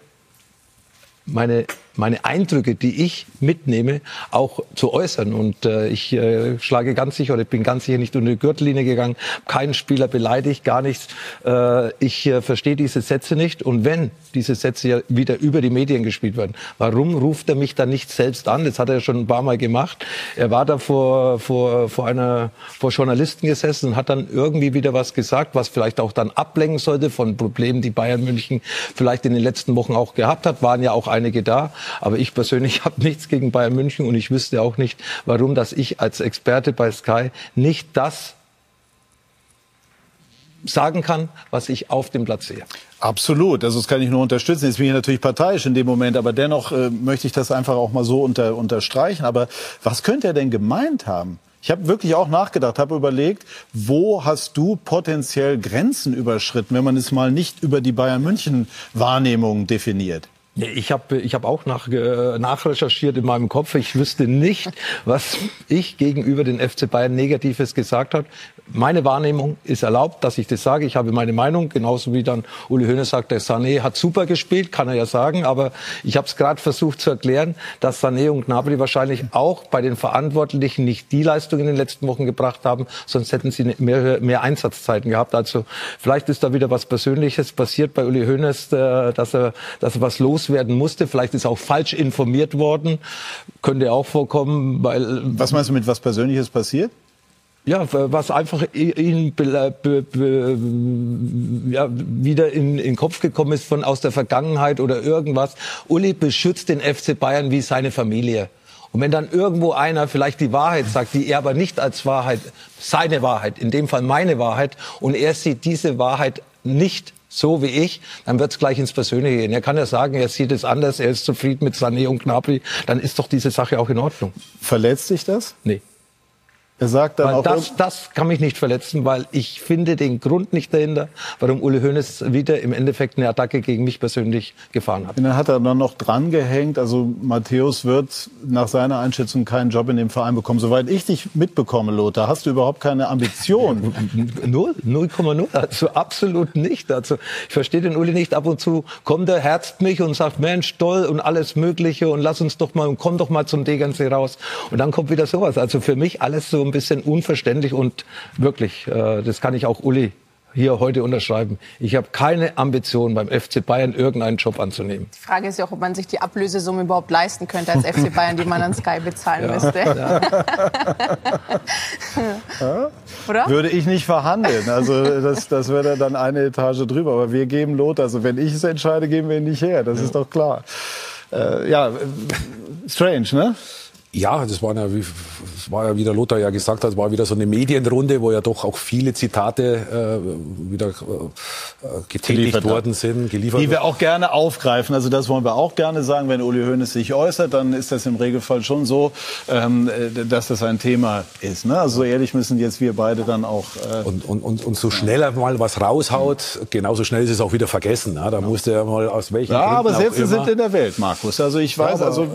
[SPEAKER 4] meine meine Eindrücke, die ich mitnehme, auch zu äußern. Und äh, ich äh, schlage ganz sicher, oder ich bin ganz sicher nicht unter die Gürtellinie gegangen, keinen Spieler beleidigt, gar nichts. Äh, ich äh, verstehe diese Sätze nicht. Und wenn diese Sätze ja wieder über die Medien gespielt werden, warum ruft er mich dann nicht selbst an? Das hat er schon ein paar Mal gemacht. Er war da vor, vor, vor einer, vor Journalisten gesessen und hat dann irgendwie wieder was gesagt, was vielleicht auch dann ablenken sollte von Problemen, die Bayern München vielleicht in den letzten Wochen auch gehabt hat. Waren ja auch einige da. Aber ich persönlich habe nichts gegen Bayern München und ich wüsste auch nicht, warum, dass ich als Experte bei Sky nicht das sagen kann, was ich auf dem Platz sehe.
[SPEAKER 1] Absolut, also das kann ich nur unterstützen. Jetzt bin ich natürlich parteiisch in dem Moment, aber dennoch äh, möchte ich das einfach auch mal so unter, unterstreichen. Aber was könnte er denn gemeint haben? Ich habe wirklich auch nachgedacht, habe überlegt, wo hast du potenziell Grenzen überschritten, wenn man es mal nicht über die Bayern München Wahrnehmung definiert?
[SPEAKER 4] Ich habe ich hab auch nach, äh, nachrecherchiert in meinem Kopf. Ich wüsste nicht, was ich gegenüber den FC Bayern Negatives gesagt habe meine Wahrnehmung ist erlaubt, dass ich das sage. Ich habe meine Meinung, genauso wie dann Uli Hoeneß sagt, der Sané hat super gespielt, kann er ja sagen. Aber ich habe es gerade versucht zu erklären, dass Sané und Gnabry wahrscheinlich auch bei den Verantwortlichen nicht die Leistung in den letzten Wochen gebracht haben, sonst hätten sie mehr, mehr Einsatzzeiten gehabt. Also vielleicht ist da wieder was Persönliches passiert bei Uli Hoeneß, äh, dass er, dass er was loswerden musste. Vielleicht ist auch falsch informiert worden, könnte auch vorkommen, weil.
[SPEAKER 1] Was meinst du mit was Persönliches passiert?
[SPEAKER 4] Ja, was einfach ihnen ja, wieder in, in den Kopf gekommen ist von aus der Vergangenheit oder irgendwas. Uli beschützt den FC Bayern wie seine Familie. Und wenn dann irgendwo einer vielleicht die Wahrheit sagt, die er aber nicht als Wahrheit, seine Wahrheit, in dem Fall meine Wahrheit, und er sieht diese Wahrheit nicht so wie ich, dann wird es gleich ins Persönliche gehen. Er kann ja sagen, er sieht es anders, er ist zufrieden mit Sané und Gnabry, dann ist doch diese Sache auch in Ordnung.
[SPEAKER 1] Verletzt sich das?
[SPEAKER 4] Nee.
[SPEAKER 1] Er sagt dann
[SPEAKER 4] weil
[SPEAKER 1] auch
[SPEAKER 4] das, das kann mich nicht verletzen, weil ich finde den Grund nicht dahinter, warum Uli Hoeneß wieder im Endeffekt eine Attacke gegen mich persönlich gefahren hat.
[SPEAKER 1] Und dann hat er dann noch dran gehängt, also Matthäus wird nach seiner Einschätzung keinen Job in dem Verein bekommen. Soweit ich dich mitbekomme, Lothar, hast du überhaupt keine Ambition?
[SPEAKER 4] Null, 0,0, also absolut nicht. Also ich verstehe den Uli nicht. Ab und zu kommt er, herzt mich und sagt, Mensch, toll und alles Mögliche und lass uns doch mal, und komm doch mal zum Degernsee raus. Und dann kommt wieder sowas. Also für mich alles so ein bisschen unverständlich und wirklich, äh, das kann ich auch Uli hier heute unterschreiben. Ich habe keine Ambition, beim FC Bayern irgendeinen Job anzunehmen.
[SPEAKER 2] Die Frage ist ja auch, ob man sich die Ablösesumme überhaupt leisten könnte als FC Bayern, die man an Sky bezahlen ja. müsste.
[SPEAKER 1] Ja. Oder? Würde ich nicht verhandeln. Also das, das wäre dann eine Etage drüber. Aber wir geben Lot. Also wenn ich es entscheide, geben wir ihn nicht her. Das ja. ist doch klar. Äh, ja, strange, ne?
[SPEAKER 3] Ja, das war ja, wie, das war ja, wie der Lothar ja gesagt hat, war wieder so eine Medienrunde, wo ja doch auch viele Zitate äh, wieder äh, getätigt
[SPEAKER 1] Geliefert
[SPEAKER 3] worden sind, geliefert
[SPEAKER 1] Die wir auch gerne aufgreifen. Also das wollen wir auch gerne sagen. Wenn Uli Hoeneß sich äußert, dann ist das im Regelfall schon so, ähm, äh, dass das ein Thema ist. Ne? Also so ehrlich müssen jetzt wir beide dann auch. Äh,
[SPEAKER 3] und, und, und, und so schnell er mal was raushaut, genauso schnell ist es auch wieder vergessen. Ja? Da musste er mal aus welchen
[SPEAKER 1] ja,
[SPEAKER 3] Gründen
[SPEAKER 1] aber Sätze sind in der Welt, Markus. Also ich weiß,
[SPEAKER 3] Ja, aber,
[SPEAKER 1] also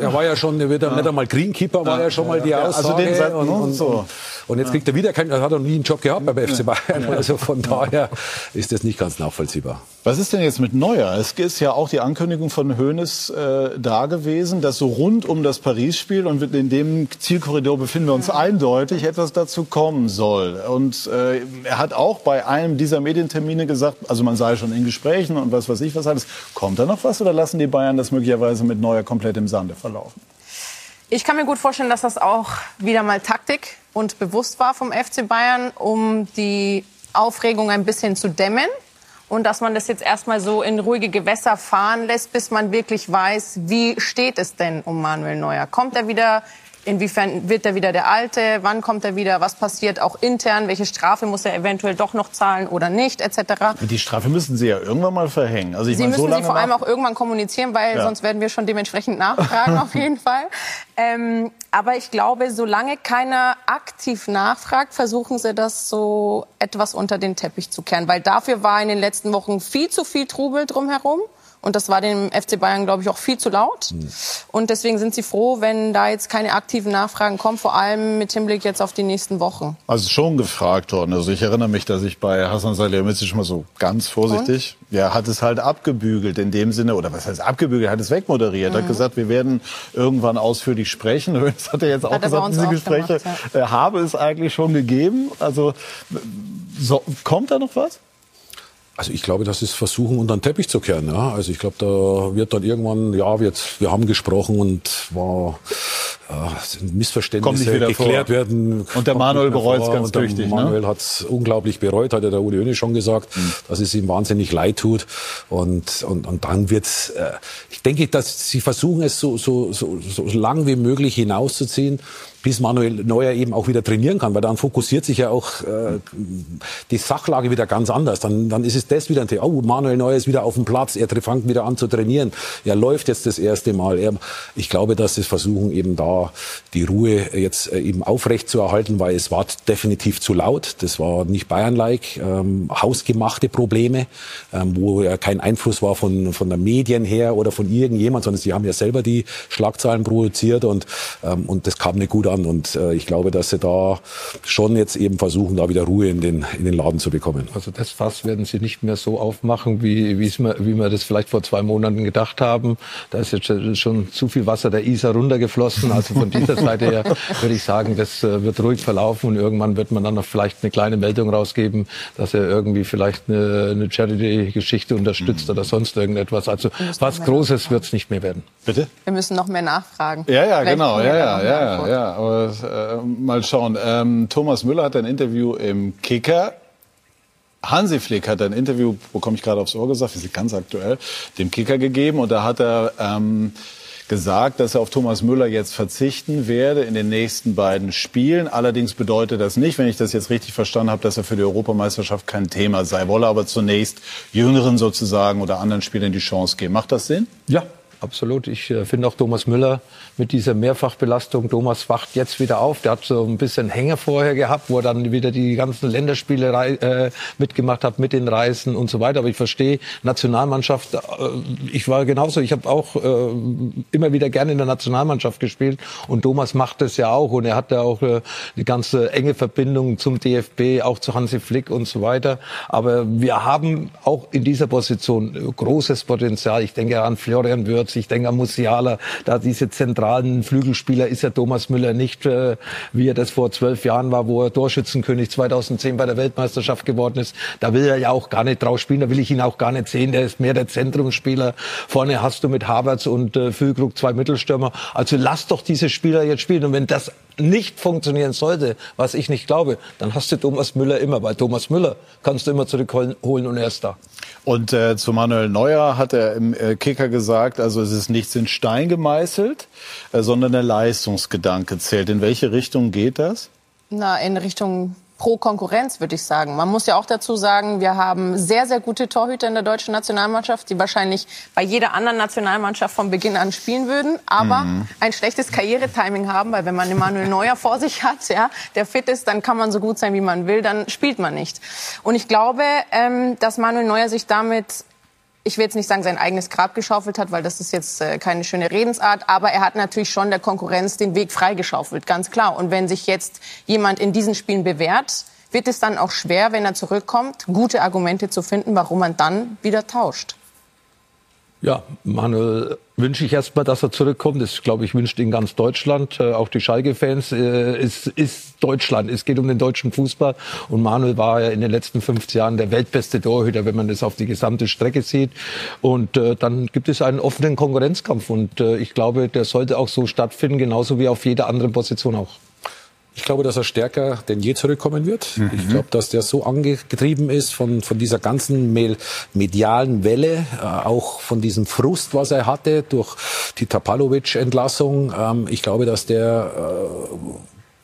[SPEAKER 3] er war ja schon, er wird ja. nicht einmal Greenkeeper, war ja, schon mal die
[SPEAKER 1] Ja,
[SPEAKER 3] Aussage.
[SPEAKER 1] also den
[SPEAKER 3] und,
[SPEAKER 1] ne,
[SPEAKER 3] und,
[SPEAKER 1] so.
[SPEAKER 3] und jetzt kriegt er wieder keinen, er hat noch nie einen Job gehabt beim FC Bayern. Also von daher ist das nicht ganz nachvollziehbar.
[SPEAKER 1] Was ist denn jetzt mit Neuer? Es ist ja auch die Ankündigung von Hoeneß äh, da gewesen, dass so rund um das Paris-Spiel und in dem Zielkorridor befinden wir uns eindeutig etwas dazu kommen soll. Und äh, er hat auch bei einem dieser Medientermine gesagt, also man sei schon in Gesprächen und was weiß ich was alles. Kommt da noch was oder lassen die Bayern das möglicherweise mit Neuer komplett im Sande verlaufen?
[SPEAKER 2] Ich kann mir gut vorstellen, dass das auch wieder mal Taktik und bewusst war vom FC Bayern, um die Aufregung ein bisschen zu dämmen. Und dass man das jetzt erstmal so in ruhige Gewässer fahren lässt, bis man wirklich weiß, wie steht es denn um Manuel Neuer? Kommt er wieder? Inwiefern wird er wieder der Alte? Wann kommt er wieder? Was passiert auch intern? Welche Strafe muss er eventuell doch noch zahlen oder nicht? Etc.
[SPEAKER 1] Die Strafe müssen sie ja irgendwann mal verhängen. Also ich
[SPEAKER 2] Sie
[SPEAKER 1] meine,
[SPEAKER 2] müssen
[SPEAKER 1] so lange
[SPEAKER 2] sie vor allem auch irgendwann kommunizieren, weil
[SPEAKER 1] Ja.
[SPEAKER 2] sonst werden wir schon dementsprechend nachfragen, auf jeden Fall. Ähm, aber ich glaube, solange keiner aktiv nachfragt, versuchen sie das so etwas unter den Teppich zu kehren. Weil dafür war in den letzten Wochen viel zu viel Trubel drumherum. Und das war dem FC Bayern, glaube ich, auch viel zu laut. Und deswegen sind sie froh, wenn da jetzt keine aktiven Nachfragen kommen, vor allem mit Hinblick jetzt auf die nächsten Wochen.
[SPEAKER 1] Also schon gefragt worden. Also ich erinnere mich, dass ich bei Hasan Salihamidzic mal so ganz vorsichtig, ja, hat es halt abgebügelt in dem Sinne, oder was heißt abgebügelt, hat es wegmoderiert, hat
[SPEAKER 2] Mhm.
[SPEAKER 1] gesagt, wir werden irgendwann ausführlich sprechen. Das hat er jetzt auch
[SPEAKER 2] Hat
[SPEAKER 1] gesagt, diese
[SPEAKER 2] auch
[SPEAKER 1] Gespräche
[SPEAKER 2] gemacht,
[SPEAKER 1] äh, habe es eigentlich schon gegeben. Also so, kommt da noch was?
[SPEAKER 3] Also ich glaube, das ist Versuchen unter den Teppich zu kehren. Ja? Also ich glaube, da wird dann irgendwann, ja, wir, wir haben gesprochen und war
[SPEAKER 1] Kommt
[SPEAKER 3] Missverständnisse geklärt
[SPEAKER 1] vor.
[SPEAKER 3] werden.
[SPEAKER 1] Und der Manuel bereut's
[SPEAKER 3] vor.
[SPEAKER 1] ganz
[SPEAKER 3] Und der
[SPEAKER 1] tüchtig, ne?
[SPEAKER 3] Manuel hat es unglaublich bereut, hat ja der Uli Hoeneß schon gesagt,
[SPEAKER 1] Mhm.
[SPEAKER 3] dass es ihm wahnsinnig leid tut. Und, und, und dann wird's. Äh, ich denke, dass sie versuchen es so, so, so, so lang wie möglich hinauszuziehen bis Manuel Neuer eben auch wieder trainieren kann, weil dann fokussiert sich ja auch äh, die Sachlage wieder ganz anders. Dann, dann ist es das wieder ein Thema. Oh, Manuel Neuer ist wieder auf dem Platz, er fängt wieder an zu trainieren. Er läuft jetzt das erste Mal. Er, ich glaube, dass sie versuchen eben da die Ruhe jetzt äh, eben aufrecht zu erhalten, weil es war definitiv zu laut. Das war nicht Bayern-like. Ähm, hausgemachte Probleme, ähm, wo ja kein Einfluss war von, von der Medien her oder von irgendjemand, sondern sie haben ja selber die Schlagzeilen produziert und, ähm, und das kam nicht gut an. Und äh, ich glaube, dass sie da schon jetzt eben versuchen, da wieder Ruhe in den, in den Laden zu bekommen.
[SPEAKER 4] Also das Fass werden sie nicht mehr so aufmachen, wie, wie, wir das vielleicht vor zwei Monaten gedacht haben. Da ist jetzt schon zu viel Wasser der Isar runtergeflossen. Also von dieser Seite her würde ich sagen, das äh, wird ruhig verlaufen und irgendwann wird man dann noch vielleicht eine kleine Meldung rausgeben, dass er irgendwie vielleicht eine, eine Charity-Geschichte unterstützt oder sonst irgendetwas. Also was Großes wird es nicht mehr werden.
[SPEAKER 1] Bitte?
[SPEAKER 2] Wir müssen noch mehr nachfragen.
[SPEAKER 1] Ja, ja,
[SPEAKER 2] Vielleicht
[SPEAKER 1] genau, ja, ja, ja, ja. Aber äh, mal schauen. Ähm, Thomas Müller hat ein Interview im Kicker. Hansi Flick hat ein Interview, bekomme ich gerade aufs Ohr gesagt, sind ganz aktuell, dem Kicker gegeben und da hat er ähm, gesagt, dass er auf Thomas Müller jetzt verzichten werde in den nächsten beiden Spielen. Allerdings bedeutet das nicht, wenn ich das jetzt richtig verstanden habe, dass er für die Europameisterschaft kein Thema sei. Wolle aber zunächst Jüngeren sozusagen oder anderen Spielern die Chance geben. Macht das Sinn?
[SPEAKER 4] Ja, absolut. Ich äh, finde auch Thomas Müller mit dieser Mehrfachbelastung, Thomas wacht jetzt wieder auf. Der hat so ein bisschen Hänger vorher gehabt, wo er dann wieder die ganzen Länderspiele äh, mitgemacht hat mit den Reisen und so weiter. Aber ich verstehe, Nationalmannschaft, äh, ich war genauso, ich habe auch äh, immer wieder gerne in der Nationalmannschaft gespielt und Thomas macht das ja auch und er hat ja auch äh, die ganze enge Verbindung zum DFB, auch zu Hansi Flick und so weiter. Aber wir haben auch in dieser Position großes Potenzial. Ich denke an Florian Würz, ich denke an Musiala, da diese zentralen Flügelspieler ist ja Thomas Müller nicht, äh, wie er das vor zwölf Jahren war, wo er Torschützenkönig 2010 bei der Weltmeisterschaft geworden ist. Da will er ja auch gar nicht drauf spielen, da will ich ihn auch gar nicht sehen. Der ist mehr der Zentrumsspieler. Vorne hast du mit Havertz und äh, Füllkrug zwei Mittelstürmer. Also lass doch diese Spieler jetzt spielen. Und wenn das nicht funktionieren sollte, was ich nicht glaube, dann hast du Thomas Müller immer. Weil Thomas Müller kannst du immer zurückholen und er ist da.
[SPEAKER 1] Und äh, zu Manuel Neuer hat er im äh, Kicker gesagt, also es ist nichts in Stein gemeißelt, äh, sondern der Leistungsgedanke zählt. In welche Richtung geht das?
[SPEAKER 2] Na, in Richtung pro Konkurrenz, würde ich sagen. Man muss ja auch dazu sagen, wir haben sehr, sehr gute Torhüter in der deutschen Nationalmannschaft, die wahrscheinlich bei jeder anderen Nationalmannschaft von Beginn an spielen würden, aber mhm. ein schlechtes Karrieretiming haben, weil wenn man Emanuel Neuer vor sich hat, ja, der fit ist, dann kann man so gut sein, wie man will, dann spielt man nicht. Und ich glaube, ähm, dass Manuel Neuer sich damit ich will jetzt nicht sagen, sein eigenes Grab geschaufelt hat, weil das ist jetzt äh, keine schöne Redensart, aber er hat natürlich schon der Konkurrenz den Weg freigeschaufelt, ganz klar. Und wenn sich jetzt jemand in diesen Spielen bewährt, wird es dann auch schwer, wenn er zurückkommt, gute Argumente zu finden, warum man dann wieder tauscht.
[SPEAKER 4] Ja, Manuel wünsche ich erstmal, dass er zurückkommt. Das, glaube ich, wünscht ihn ganz Deutschland, äh, auch die Schalke-Fans. Äh, es ist Deutschland, es geht um den deutschen Fußball. Und Manuel war ja in den letzten 50 Jahren der weltbeste Torhüter, wenn man das auf die gesamte Strecke sieht. Und äh, dann gibt es einen offenen Konkurrenzkampf. Und äh, ich glaube, der sollte auch so stattfinden, genauso wie auf jeder anderen Position auch.
[SPEAKER 3] Ich glaube, dass er stärker denn je zurückkommen wird. Mhm. Ich glaube, dass der so angetrieben ist von, von dieser ganzen medialen Welle, äh, auch von diesem Frust, was er hatte durch die Tapalovic-Entlassung. Ähm, ich glaube, dass der äh,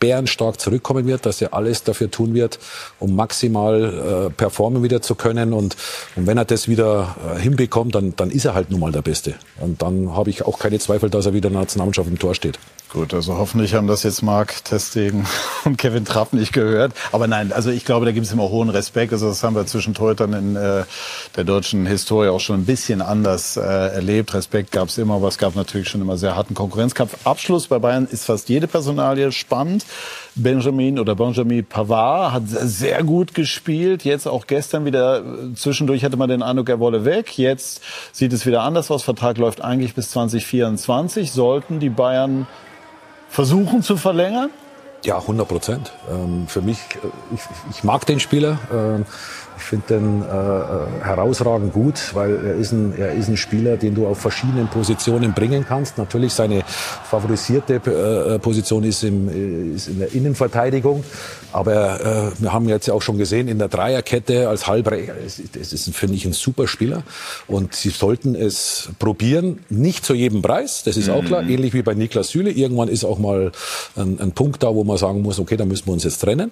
[SPEAKER 3] bärenstark zurückkommen wird, dass er alles dafür tun wird, um maximal äh, performen wieder zu können. Und, und wenn er das wieder äh, hinbekommt, dann, dann ist er halt nun mal der Beste. Und dann habe ich auch keine Zweifel, dass er wieder in der Nationalmannschaft im Tor steht.
[SPEAKER 1] Gut, also hoffentlich haben das jetzt Marc Testegen und Kevin Trapp nicht gehört. Aber nein, also ich glaube, da gibt es immer hohen Respekt. Also das haben wir zwischen Torhütern in äh, der deutschen Historie auch schon ein bisschen anders äh, erlebt. Respekt gab es immer, aber es gab natürlich schon immer sehr harten Konkurrenzkampf. Abschluss bei Bayern ist fast jede Personalie spannend. Benjamin oder Benjamin Pavard hat sehr gut gespielt. Jetzt auch gestern wieder, zwischendurch hatte man den Eindruck, er wolle weg. Jetzt sieht es wieder anders aus. Vertrag läuft eigentlich bis 2024. Sollten die Bayern versuchen zu verlängern?
[SPEAKER 3] Ja, 100 Prozent. Ähm, für mich, äh, ich, ich, mag den Spieler. Ähm, ich finde den äh, äh, herausragend gut, weil er ist, ein, er ist ein Spieler, den du auf verschiedenen Positionen bringen kannst. Natürlich seine favorisierte äh, Position ist, im, ist in der Innenverteidigung. Aber äh, wir haben jetzt ja auch schon gesehen, in der Dreierkette als Halbrechter, das ist, finde ich, ein super Spieler. Und sie sollten es probieren, nicht zu jedem Preis, das ist auch klar, mhm. ähnlich wie bei Niklas Süle. Irgendwann ist auch mal ein, ein, Punkt da, wo man sagen muss, okay, da müssen wir uns jetzt trennen.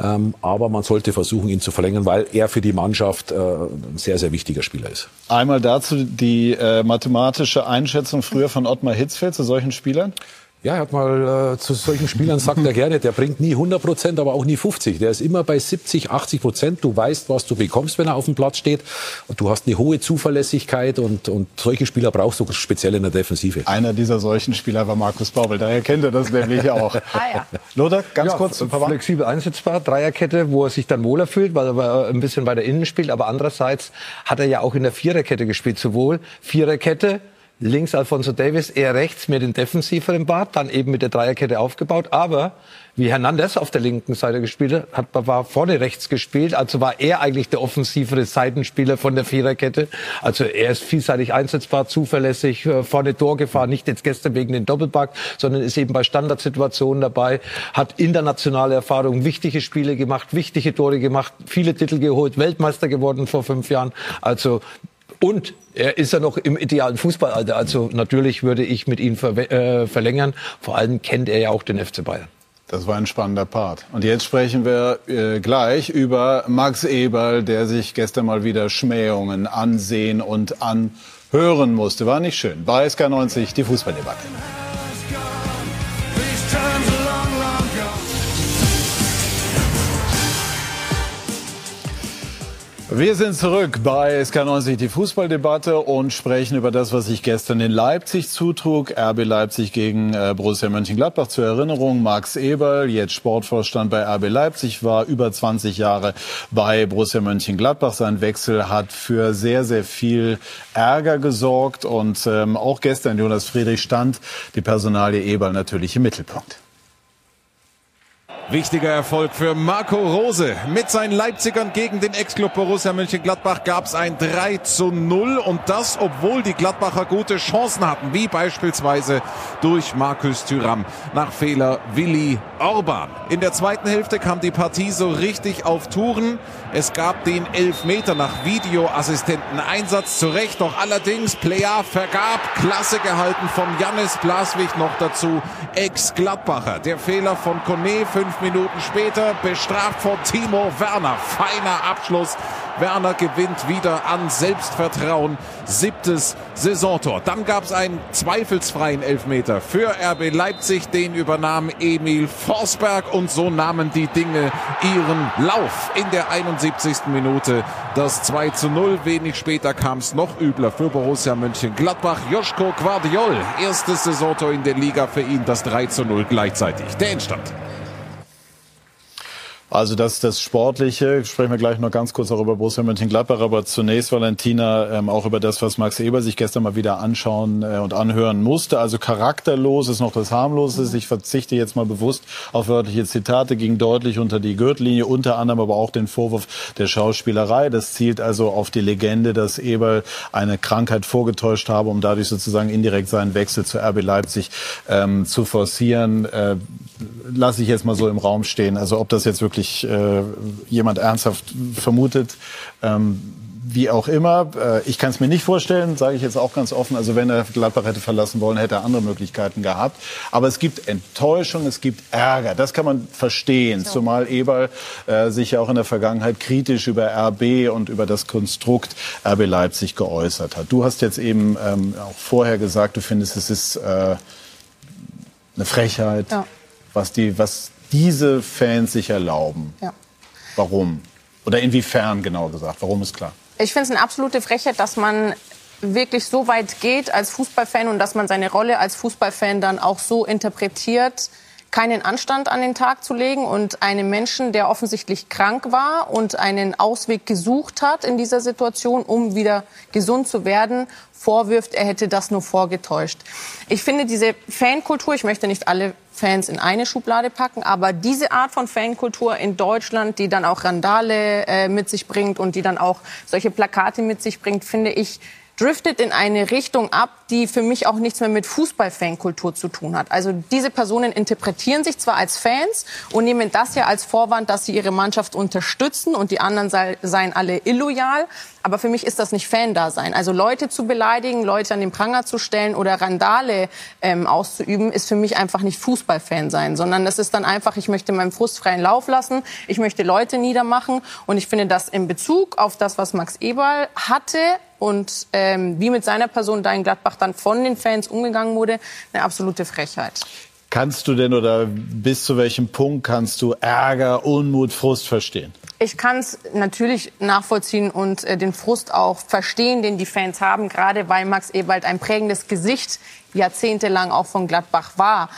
[SPEAKER 3] Ähm, aber man sollte versuchen, ihn zu verlängern, weil er für die Mannschaft äh, ein sehr, sehr wichtiger Spieler ist.
[SPEAKER 1] Einmal dazu die äh, mathematische Einschätzung früher von Ottmar Hitzfeld zu solchen Spielern.
[SPEAKER 3] Ja, er hat mal äh, zu solchen Spielern sagt er gerne, der bringt nie 100 Prozent, aber auch nie 50. Der ist immer bei 70, 80 Prozent. Du weißt, was du bekommst, wenn er auf dem Platz steht. Und du hast eine hohe Zuverlässigkeit und, und solche Spieler brauchst du speziell in der Defensive.
[SPEAKER 1] Einer dieser solchen Spieler war Markus Baubel. Daher kennt er das nämlich auch. ah, ja. Lothar, ganz ja, kurz.
[SPEAKER 4] Flexibel einsetzbar, Dreierkette, wo er sich dann wohler fühlt, weil er ein bisschen weiter innen spielt. Aber andererseits hat er ja auch in der Viererkette gespielt. Sowohl Viererkette, links Alfonso Davis, eher rechts mit den defensiveren Bart, dann eben mit der Dreierkette aufgebaut. Aber wie Hernandez auf der linken Seite gespielt hat, Bavard vorne rechts gespielt. Also war er eigentlich der offensivere Seitenspieler von der Viererkette. Also er ist vielseitig einsetzbar, zuverlässig, äh, vorne Torgefahr, nicht jetzt gestern wegen den Doppelpack, sondern ist eben bei Standardsituationen dabei, hat internationale Erfahrung, wichtige Spiele gemacht, wichtige Tore gemacht, viele Titel geholt, Weltmeister geworden vor fünf Jahren. Also und er ist ja noch im idealen Fußballalter. Also natürlich würde ich mit ihm ver äh, verlängern. Vor allem kennt er ja auch den FC Bayern.
[SPEAKER 1] Das war ein spannender Part. Und jetzt sprechen wir äh, gleich über Max Eberl, der sich gestern mal wieder Schmähungen ansehen und anhören musste. War nicht schön. Bei SK90 die Fußballdebatte. Wir sind zurück bei SK90, die Fußballdebatte und sprechen über das, was sich gestern in Leipzig zutrug. RB Leipzig gegen äh, Borussia Mönchengladbach. Zur Erinnerung, Max Eberl, jetzt Sportvorstand bei RB Leipzig, war über 20 Jahre bei Borussia Mönchengladbach. Sein Wechsel hat für sehr, sehr viel Ärger gesorgt und ähm, auch gestern, Jonas Friedrich, stand die Personalie Eberl natürlich im Mittelpunkt.
[SPEAKER 15] Wichtiger Erfolg für Marco Rose. Mit seinen Leipzigern gegen den Ex-Club Borussia Mönchengladbach gab es ein 3 zu 0 und das, obwohl die Gladbacher gute Chancen hatten, wie beispielsweise durch Markus Thüram nach Fehler Willi Orban. In der zweiten Hälfte kam die Partie so richtig auf Touren. Es gab den Elfmeter nach Videoassistenten Einsatz zurecht, doch allerdings Plea vergab. Klasse gehalten von Jannis Blaswig noch dazu. Ex-Gladbacher. Der Fehler von Kone Minuten später bestraft von Timo Werner. Feiner Abschluss. Werner gewinnt wieder an Selbstvertrauen. Siebtes Saisontor. Dann gab es einen zweifelsfreien Elfmeter für RB Leipzig. Den übernahm Emil Forsberg und so nahmen die Dinge ihren Lauf in der 71. Minute. Das 2 zu 0. Wenig später kam es noch übler für Borussia Mönchengladbach. Joschko Guardiol. Erstes Saisontor in der Liga für ihn. Das 3 zu 0 gleichzeitig. Der Endstand.
[SPEAKER 1] Also das, das Sportliche, sprechen wir gleich noch ganz kurz auch über Borussia Mönchengladbach, aber zunächst, Valentina, ähm, auch über das, was Max Eber sich gestern mal wieder anschauen äh, und anhören musste. Also charakterlos ist noch das Harmlose. Ich verzichte jetzt mal bewusst auf wörtliche Zitate, ging deutlich unter die Gürtellinie, unter anderem aber auch den Vorwurf der Schauspielerei. Das zielt also auf die Legende, dass Eber eine Krankheit vorgetäuscht habe, um dadurch sozusagen indirekt seinen Wechsel zu RB Leipzig ähm, zu forcieren. Äh, lasse ich jetzt mal so im Raum stehen. Also ob das jetzt wirklich wirklich äh, jemand ernsthaft vermutet. Ähm, wie auch immer. Äh, ich kann es mir nicht vorstellen, sage ich jetzt auch ganz offen. Also wenn er Gladbach hätte verlassen wollen, hätte er andere Möglichkeiten gehabt. Aber es gibt Enttäuschung, es gibt Ärger. Das kann man verstehen. So. Zumal Eberl äh, sich ja auch in der Vergangenheit kritisch über RB und über das Konstrukt RB Leipzig geäußert hat. Du hast jetzt eben ähm, auch vorher gesagt, du findest, es ist äh, eine Frechheit, ja. was die, was diese Fans sich erlauben. Ja. Warum? Oder inwiefern genau gesagt? Warum ist klar?
[SPEAKER 2] Ich finde es eine absolute Frechheit, dass man wirklich so weit geht als Fußballfan und dass man seine Rolle als Fußballfan dann auch so interpretiert, keinen Anstand an den Tag zu legen und einem Menschen, der offensichtlich krank war und einen Ausweg gesucht hat in dieser Situation, um wieder gesund zu werden, vorwirft, er hätte das nur vorgetäuscht. Ich finde diese Fankultur, ich möchte nicht alle Fans in eine Schublade packen, aber diese Art von Fankultur in Deutschland, die dann auch Randale äh, mit sich bringt und die dann auch solche Plakate mit sich bringt, finde ich driftet in eine Richtung ab, die für mich auch nichts mehr mit Fußballfankultur zu tun hat. Also diese Personen interpretieren sich zwar als Fans und nehmen das ja als Vorwand, dass sie ihre Mannschaft unterstützen und die anderen sei, seien alle illoyal. Aber für mich ist das nicht Fan-Dasein. Also Leute zu beleidigen, Leute an den Pranger zu stellen oder Randale ähm, auszuüben, ist für mich einfach nicht Fußballfan sein, sondern das ist dann einfach, ich möchte meinen frustfreien Lauf lassen, ich möchte Leute niedermachen und ich finde das in Bezug auf das, was Max Eberl hatte, und ähm, wie mit seiner Person da in Gladbach dann von den Fans umgegangen wurde, eine absolute Frechheit.
[SPEAKER 1] Kannst du denn oder bis zu welchem Punkt kannst du Ärger, Unmut, Frust verstehen?
[SPEAKER 2] Ich kann es natürlich nachvollziehen und äh, den Frust auch verstehen, den die Fans haben, gerade weil Max Ewald ein prägendes Gesicht jahrzehntelang auch von Gladbach war.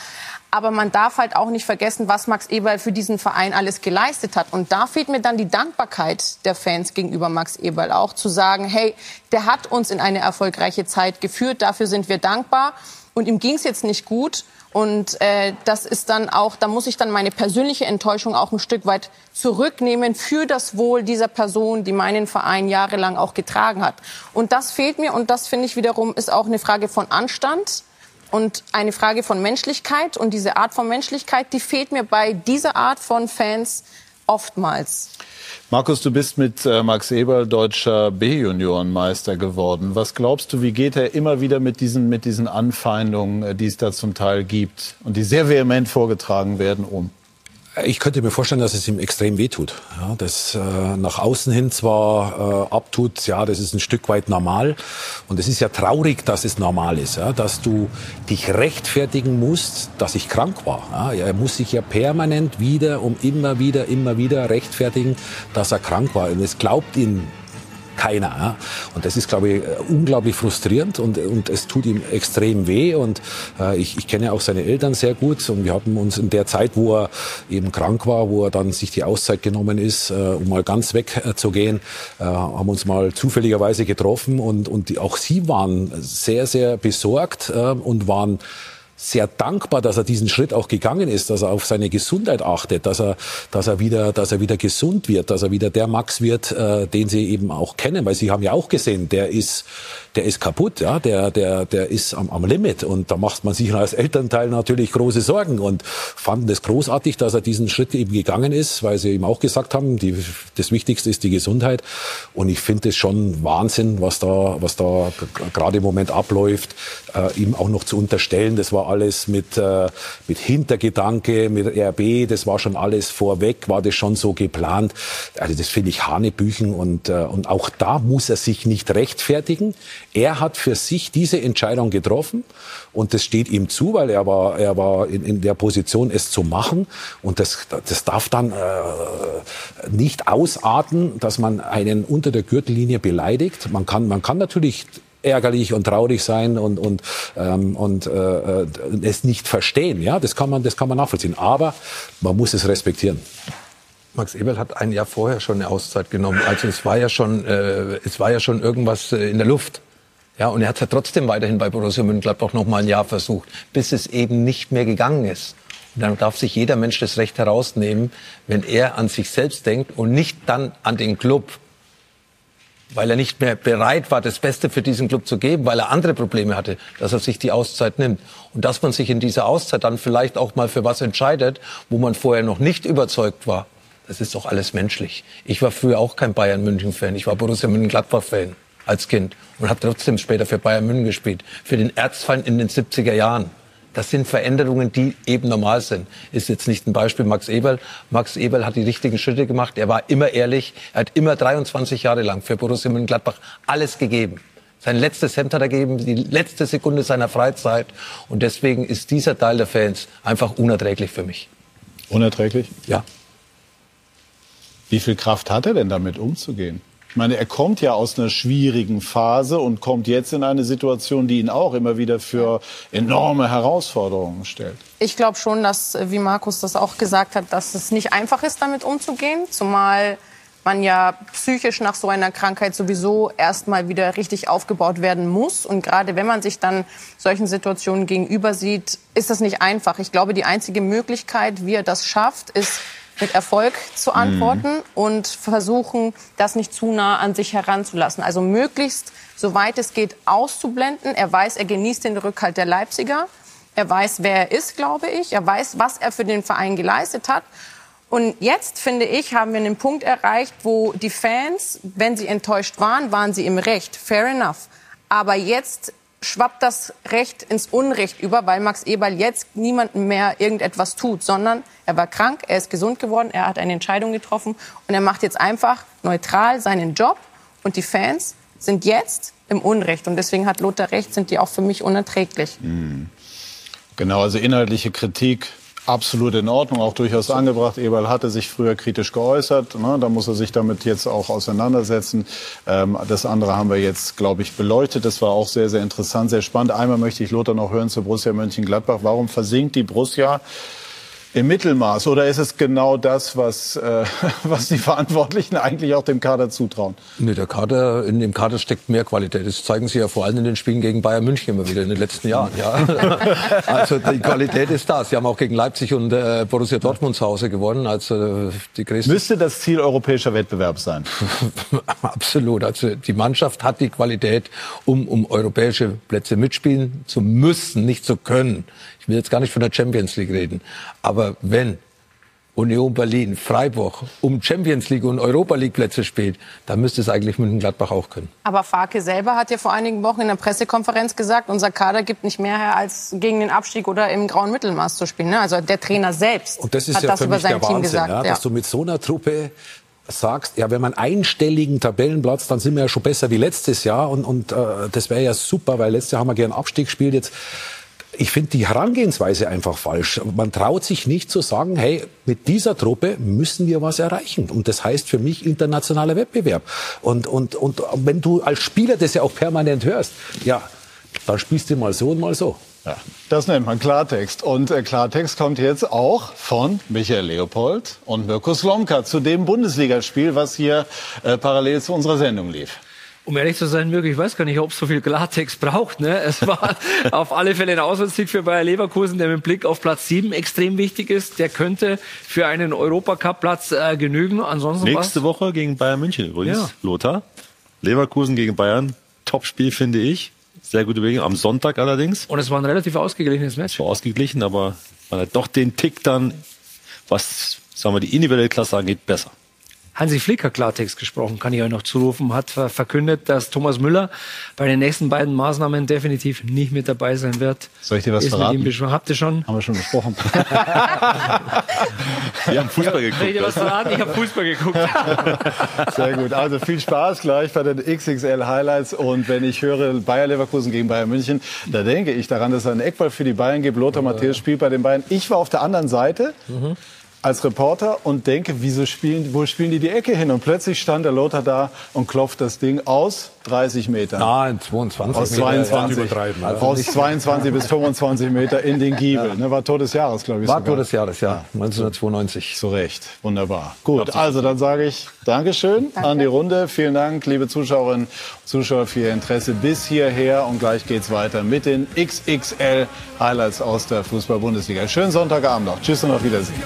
[SPEAKER 2] Aber man darf halt auch nicht vergessen, was Max Eberl für diesen Verein alles geleistet hat. Und da fehlt mir dann die Dankbarkeit der Fans gegenüber Max Eberl auch, zu sagen, hey, der hat uns in eine erfolgreiche Zeit geführt, dafür sind wir dankbar. Und ihm ging es jetzt nicht gut. Und äh, das ist dann auch, da muss ich dann meine persönliche Enttäuschung auch ein Stück weit zurücknehmen für das Wohl dieser Person, die meinen Verein jahrelang auch getragen hat. Und das fehlt mir und das finde ich wiederum ist auch eine Frage von Anstand und eine Frage von Menschlichkeit. Und diese Art von Menschlichkeit, die fehlt mir bei dieser Art von Fans oftmals.
[SPEAKER 1] Markus, du bist mit äh, Max Eberl deutscher B-Juniorenmeister geworden. Was glaubst du, wie geht er immer wieder mit diesen, mit diesen Anfeindungen, äh, die es da zum Teil gibt und die sehr vehement vorgetragen werden, um?
[SPEAKER 3] Ich könnte mir vorstellen, dass es ihm extrem wehtut. Ja, das äh, nach außen hin zwar äh, abtut, ja, das ist ein Stück weit normal. Und es ist ja traurig, dass es normal ist, ja, dass du dich rechtfertigen musst, dass ich krank war. Ja. Er muss sich ja permanent wieder, um immer wieder, immer wieder rechtfertigen, dass er krank war. Und es glaubt ihn keiner. Ja? Und das ist, glaube ich, unglaublich frustrierend und, und es tut ihm extrem weh. Und äh, ich, ich kenne auch seine Eltern sehr gut und wir haben uns in der Zeit, wo er eben krank war, wo er dann sich die Auszeit genommen ist, äh, um mal ganz wegzugehen, äh, haben uns mal zufälligerweise getroffen und, und die, auch sie waren sehr, sehr besorgt äh, und waren sehr dankbar, dass er diesen Schritt auch gegangen ist, dass er auf seine Gesundheit achtet, dass er, dass er wieder, dass er wieder gesund wird, dass er wieder der Max wird, äh, den sie eben auch kennen, weil sie haben ja auch gesehen, der ist, der ist kaputt, ja, der, der, der ist am, am Limit und da macht man sich als Elternteil natürlich große Sorgen und fanden es großartig, dass er diesen Schritt eben gegangen ist, weil sie ihm auch gesagt haben, die, das Wichtigste ist die Gesundheit und ich finde es schon Wahnsinn, was da, was da gerade im Moment abläuft, äh, ihm auch noch zu unterstellen, das war alles mit, äh, mit Hintergedanke, mit RB, das war schon alles vorweg, war das schon so geplant. Also das finde ich Hanebüchen und, äh, und auch da muss er sich nicht rechtfertigen. Er hat für sich diese Entscheidung getroffen und das steht ihm zu, weil er war, er war in, in der Position, es zu machen und das, das darf dann äh, nicht ausarten, dass man einen unter der Gürtellinie beleidigt. Man kann, man kann natürlich ärgerlich und traurig sein und und ähm, und äh, äh, es nicht verstehen. Ja, das kann man das kann man nachvollziehen. Aber man muss es respektieren.
[SPEAKER 4] Max Eberl hat ein Jahr vorher schon eine Auszeit genommen. Also es war ja schon äh, es war ja schon irgendwas äh, in der Luft. Ja, und er hat ja trotzdem weiterhin bei Borussia Mönchengladbach noch mal ein Jahr versucht, bis es eben nicht mehr gegangen ist. Und dann darf sich jeder Mensch das Recht herausnehmen, wenn er an sich selbst denkt und nicht dann an den Club weil er nicht mehr bereit war, das Beste für diesen Club zu geben, weil er andere Probleme hatte, dass er sich die Auszeit nimmt. Und dass man sich in dieser Auszeit dann vielleicht auch mal für was entscheidet, wo man vorher noch nicht überzeugt war, das ist doch alles menschlich. Ich war früher auch kein Bayern München Fan, ich war Borussia Mönchengladbach Fan als Kind und habe trotzdem später für Bayern München gespielt, für den Erzfeind in den 70er Jahren. Das sind Veränderungen, die eben normal sind. Ist jetzt nicht ein Beispiel Max Eberl. Max Eberl hat die richtigen Schritte gemacht. Er war immer ehrlich. Er hat immer 23 Jahre lang für Borussia Mönchengladbach alles gegeben. Sein letztes Hemd hat er gegeben, die letzte Sekunde seiner Freizeit. Und deswegen ist dieser Teil der Fans einfach unerträglich für mich.
[SPEAKER 1] Unerträglich?
[SPEAKER 4] Ja.
[SPEAKER 1] Wie viel Kraft hat er denn damit umzugehen? Ich meine, er kommt ja aus einer schwierigen Phase und kommt jetzt in eine Situation, die ihn auch immer wieder für enorme Herausforderungen stellt.
[SPEAKER 2] Ich glaube schon, dass, wie Markus das auch gesagt hat, dass es nicht einfach ist, damit umzugehen. Zumal man ja psychisch nach so einer Krankheit sowieso erstmal wieder richtig aufgebaut werden muss. Und gerade wenn man sich dann solchen Situationen gegenüber sieht, ist das nicht einfach. Ich glaube, die einzige Möglichkeit, wie er das schafft, ist mit Erfolg zu antworten mhm. und versuchen, das nicht zu nah an sich heranzulassen. Also möglichst, soweit es geht, auszublenden. Er weiß, er genießt den Rückhalt der Leipziger. Er weiß, wer er ist, glaube ich. Er weiß, was er für den Verein geleistet hat. Und jetzt, finde ich, haben wir einen Punkt erreicht, wo die Fans, wenn sie enttäuscht waren, waren sie im Recht. Fair enough. Aber jetzt schwappt das Recht ins Unrecht über, weil Max Eberl jetzt niemandem mehr irgendetwas tut, sondern er war krank, er ist gesund geworden, er hat eine Entscheidung getroffen und er macht jetzt einfach neutral seinen Job und die Fans sind jetzt im Unrecht und deswegen hat Lothar recht, sind die auch für mich unerträglich.
[SPEAKER 1] Mhm. Genau, also inhaltliche Kritik absolut in Ordnung, auch durchaus angebracht. Eberl hatte sich früher kritisch geäußert. Ne? Da muss er sich damit jetzt auch auseinandersetzen. Ähm, das andere haben wir jetzt, glaube ich, beleuchtet. Das war auch sehr, sehr interessant, sehr spannend. Einmal möchte ich Lothar noch hören zu Borussia Mönchengladbach. Warum versinkt die Borussia? Im Mittelmaß? Oder ist es genau das, was, äh, was die Verantwortlichen eigentlich auch dem Kader zutrauen?
[SPEAKER 4] Nee, der Kader, in dem Kader steckt mehr Qualität. Das zeigen sie ja vor allem in den Spielen gegen Bayern München immer wieder in den letzten Jahren. Ja. also die Qualität ist da. Sie haben auch gegen Leipzig und äh, Borussia Dortmund zu Hause gewonnen. Also die größte
[SPEAKER 1] Müsste das Ziel europäischer Wettbewerb sein?
[SPEAKER 4] Absolut. Also die Mannschaft hat die Qualität, um, um europäische Plätze mitspielen zu müssen, nicht zu können. Ich will jetzt gar nicht von der Champions League reden. Aber wenn Union Berlin, Freiburg um Champions League und Europa League Plätze spielt, dann müsste es eigentlich München-Gladbach auch können.
[SPEAKER 2] Aber Farke selber hat ja vor einigen Wochen in der Pressekonferenz gesagt, unser Kader gibt nicht mehr her, als gegen den Abstieg oder im grauen Mittelmaß zu spielen. Ne? Also der Trainer selbst
[SPEAKER 3] und das ist
[SPEAKER 2] hat
[SPEAKER 3] ja
[SPEAKER 2] das
[SPEAKER 3] für
[SPEAKER 2] über
[SPEAKER 3] mich
[SPEAKER 2] sein
[SPEAKER 3] der
[SPEAKER 2] Team
[SPEAKER 3] Wahnsinn,
[SPEAKER 2] gesagt.
[SPEAKER 3] Ja,
[SPEAKER 2] ja.
[SPEAKER 3] dass du mit so einer Truppe sagst, ja, wenn man einstelligen Tabellenplatz, dann sind wir ja schon besser wie letztes Jahr und, und äh, das wäre ja super, weil letztes Jahr haben wir gern Abstieg gespielt, jetzt ich finde die Herangehensweise einfach falsch. Man traut sich nicht zu sagen, hey, mit dieser Truppe müssen wir was erreichen. Und das heißt für mich internationaler Wettbewerb. Und, und, und wenn du als Spieler das ja auch permanent hörst, ja, dann spielst du mal so und mal so.
[SPEAKER 1] Ja, das nennt man Klartext. Und äh, Klartext kommt jetzt auch von Michael Leopold und Mirko Slomka zu dem Bundesligaspiel, was hier äh, parallel zu unserer Sendung lief.
[SPEAKER 14] Um ehrlich zu sein, Mirko, ich weiß gar nicht, ob es so viel Klartext braucht. Ne? Es war auf alle Fälle ein Auswärtssieg für Bayer Leverkusen, der mit Blick auf Platz 7 extrem wichtig ist. Der könnte für einen Europacup-Platz äh, genügen. Ansonsten
[SPEAKER 16] Nächste
[SPEAKER 14] was?
[SPEAKER 16] Woche gegen Bayern München übrigens,
[SPEAKER 14] Ja.
[SPEAKER 16] Lothar. Leverkusen gegen Bayern, Topspiel finde ich. Sehr gute Bewegung. Am Sonntag allerdings.
[SPEAKER 14] Und es war ein relativ ausgeglichenes Match.
[SPEAKER 16] War ausgeglichen, aber man hat doch den Tick dann, was sagen wir, die individuelle Klasse angeht, besser.
[SPEAKER 14] Hansi Flick hat Klartext gesprochen, kann ich euch noch zurufen, hat ver- verkündet, dass Thomas Müller bei den nächsten beiden Maßnahmen definitiv nicht mit dabei sein wird.
[SPEAKER 1] Soll ich dir was
[SPEAKER 14] Ist
[SPEAKER 1] verraten?
[SPEAKER 14] Habt ihr schon?
[SPEAKER 1] Haben wir schon besprochen.
[SPEAKER 16] Wir haben Fußball geguckt.
[SPEAKER 14] Soll ich dir was verraten? Ich habe Fußball geguckt.
[SPEAKER 1] Sehr gut. Also viel Spaß gleich bei den XXL Highlights. Und wenn ich höre Bayer Leverkusen gegen Bayern München, da denke ich daran, dass es einen Eckball für die Bayern gibt. Lothar Matthäus spielt bei den Bayern. Ich war auf der anderen Seite. Als Reporter und denke, wieso spielen, wo spielen die die Ecke hin? Und plötzlich stand der Lothar da und klopft das Ding aus 30 Meter.
[SPEAKER 4] Nein, 22
[SPEAKER 1] Aus
[SPEAKER 4] Meter.
[SPEAKER 1] 22,
[SPEAKER 4] Ja, also
[SPEAKER 1] aus
[SPEAKER 4] nicht-
[SPEAKER 1] 22 bis 25 Meter in den Giebel. Ne, war Tor des Jahres, glaube ich.
[SPEAKER 4] War
[SPEAKER 1] sogar.
[SPEAKER 4] Tor des Jahres, ja. 1992.
[SPEAKER 1] Zu Recht. Wunderbar. Gut, also dann sage ich Dankeschön an die Runde. Vielen Dank, liebe Zuschauerinnen und Zuschauer, für Ihr Interesse bis hierher. Und gleich geht's weiter mit den XXL Highlights aus der Fußball-Bundesliga. Schönen Sonntagabend noch. Tschüss und auf Wiedersehen.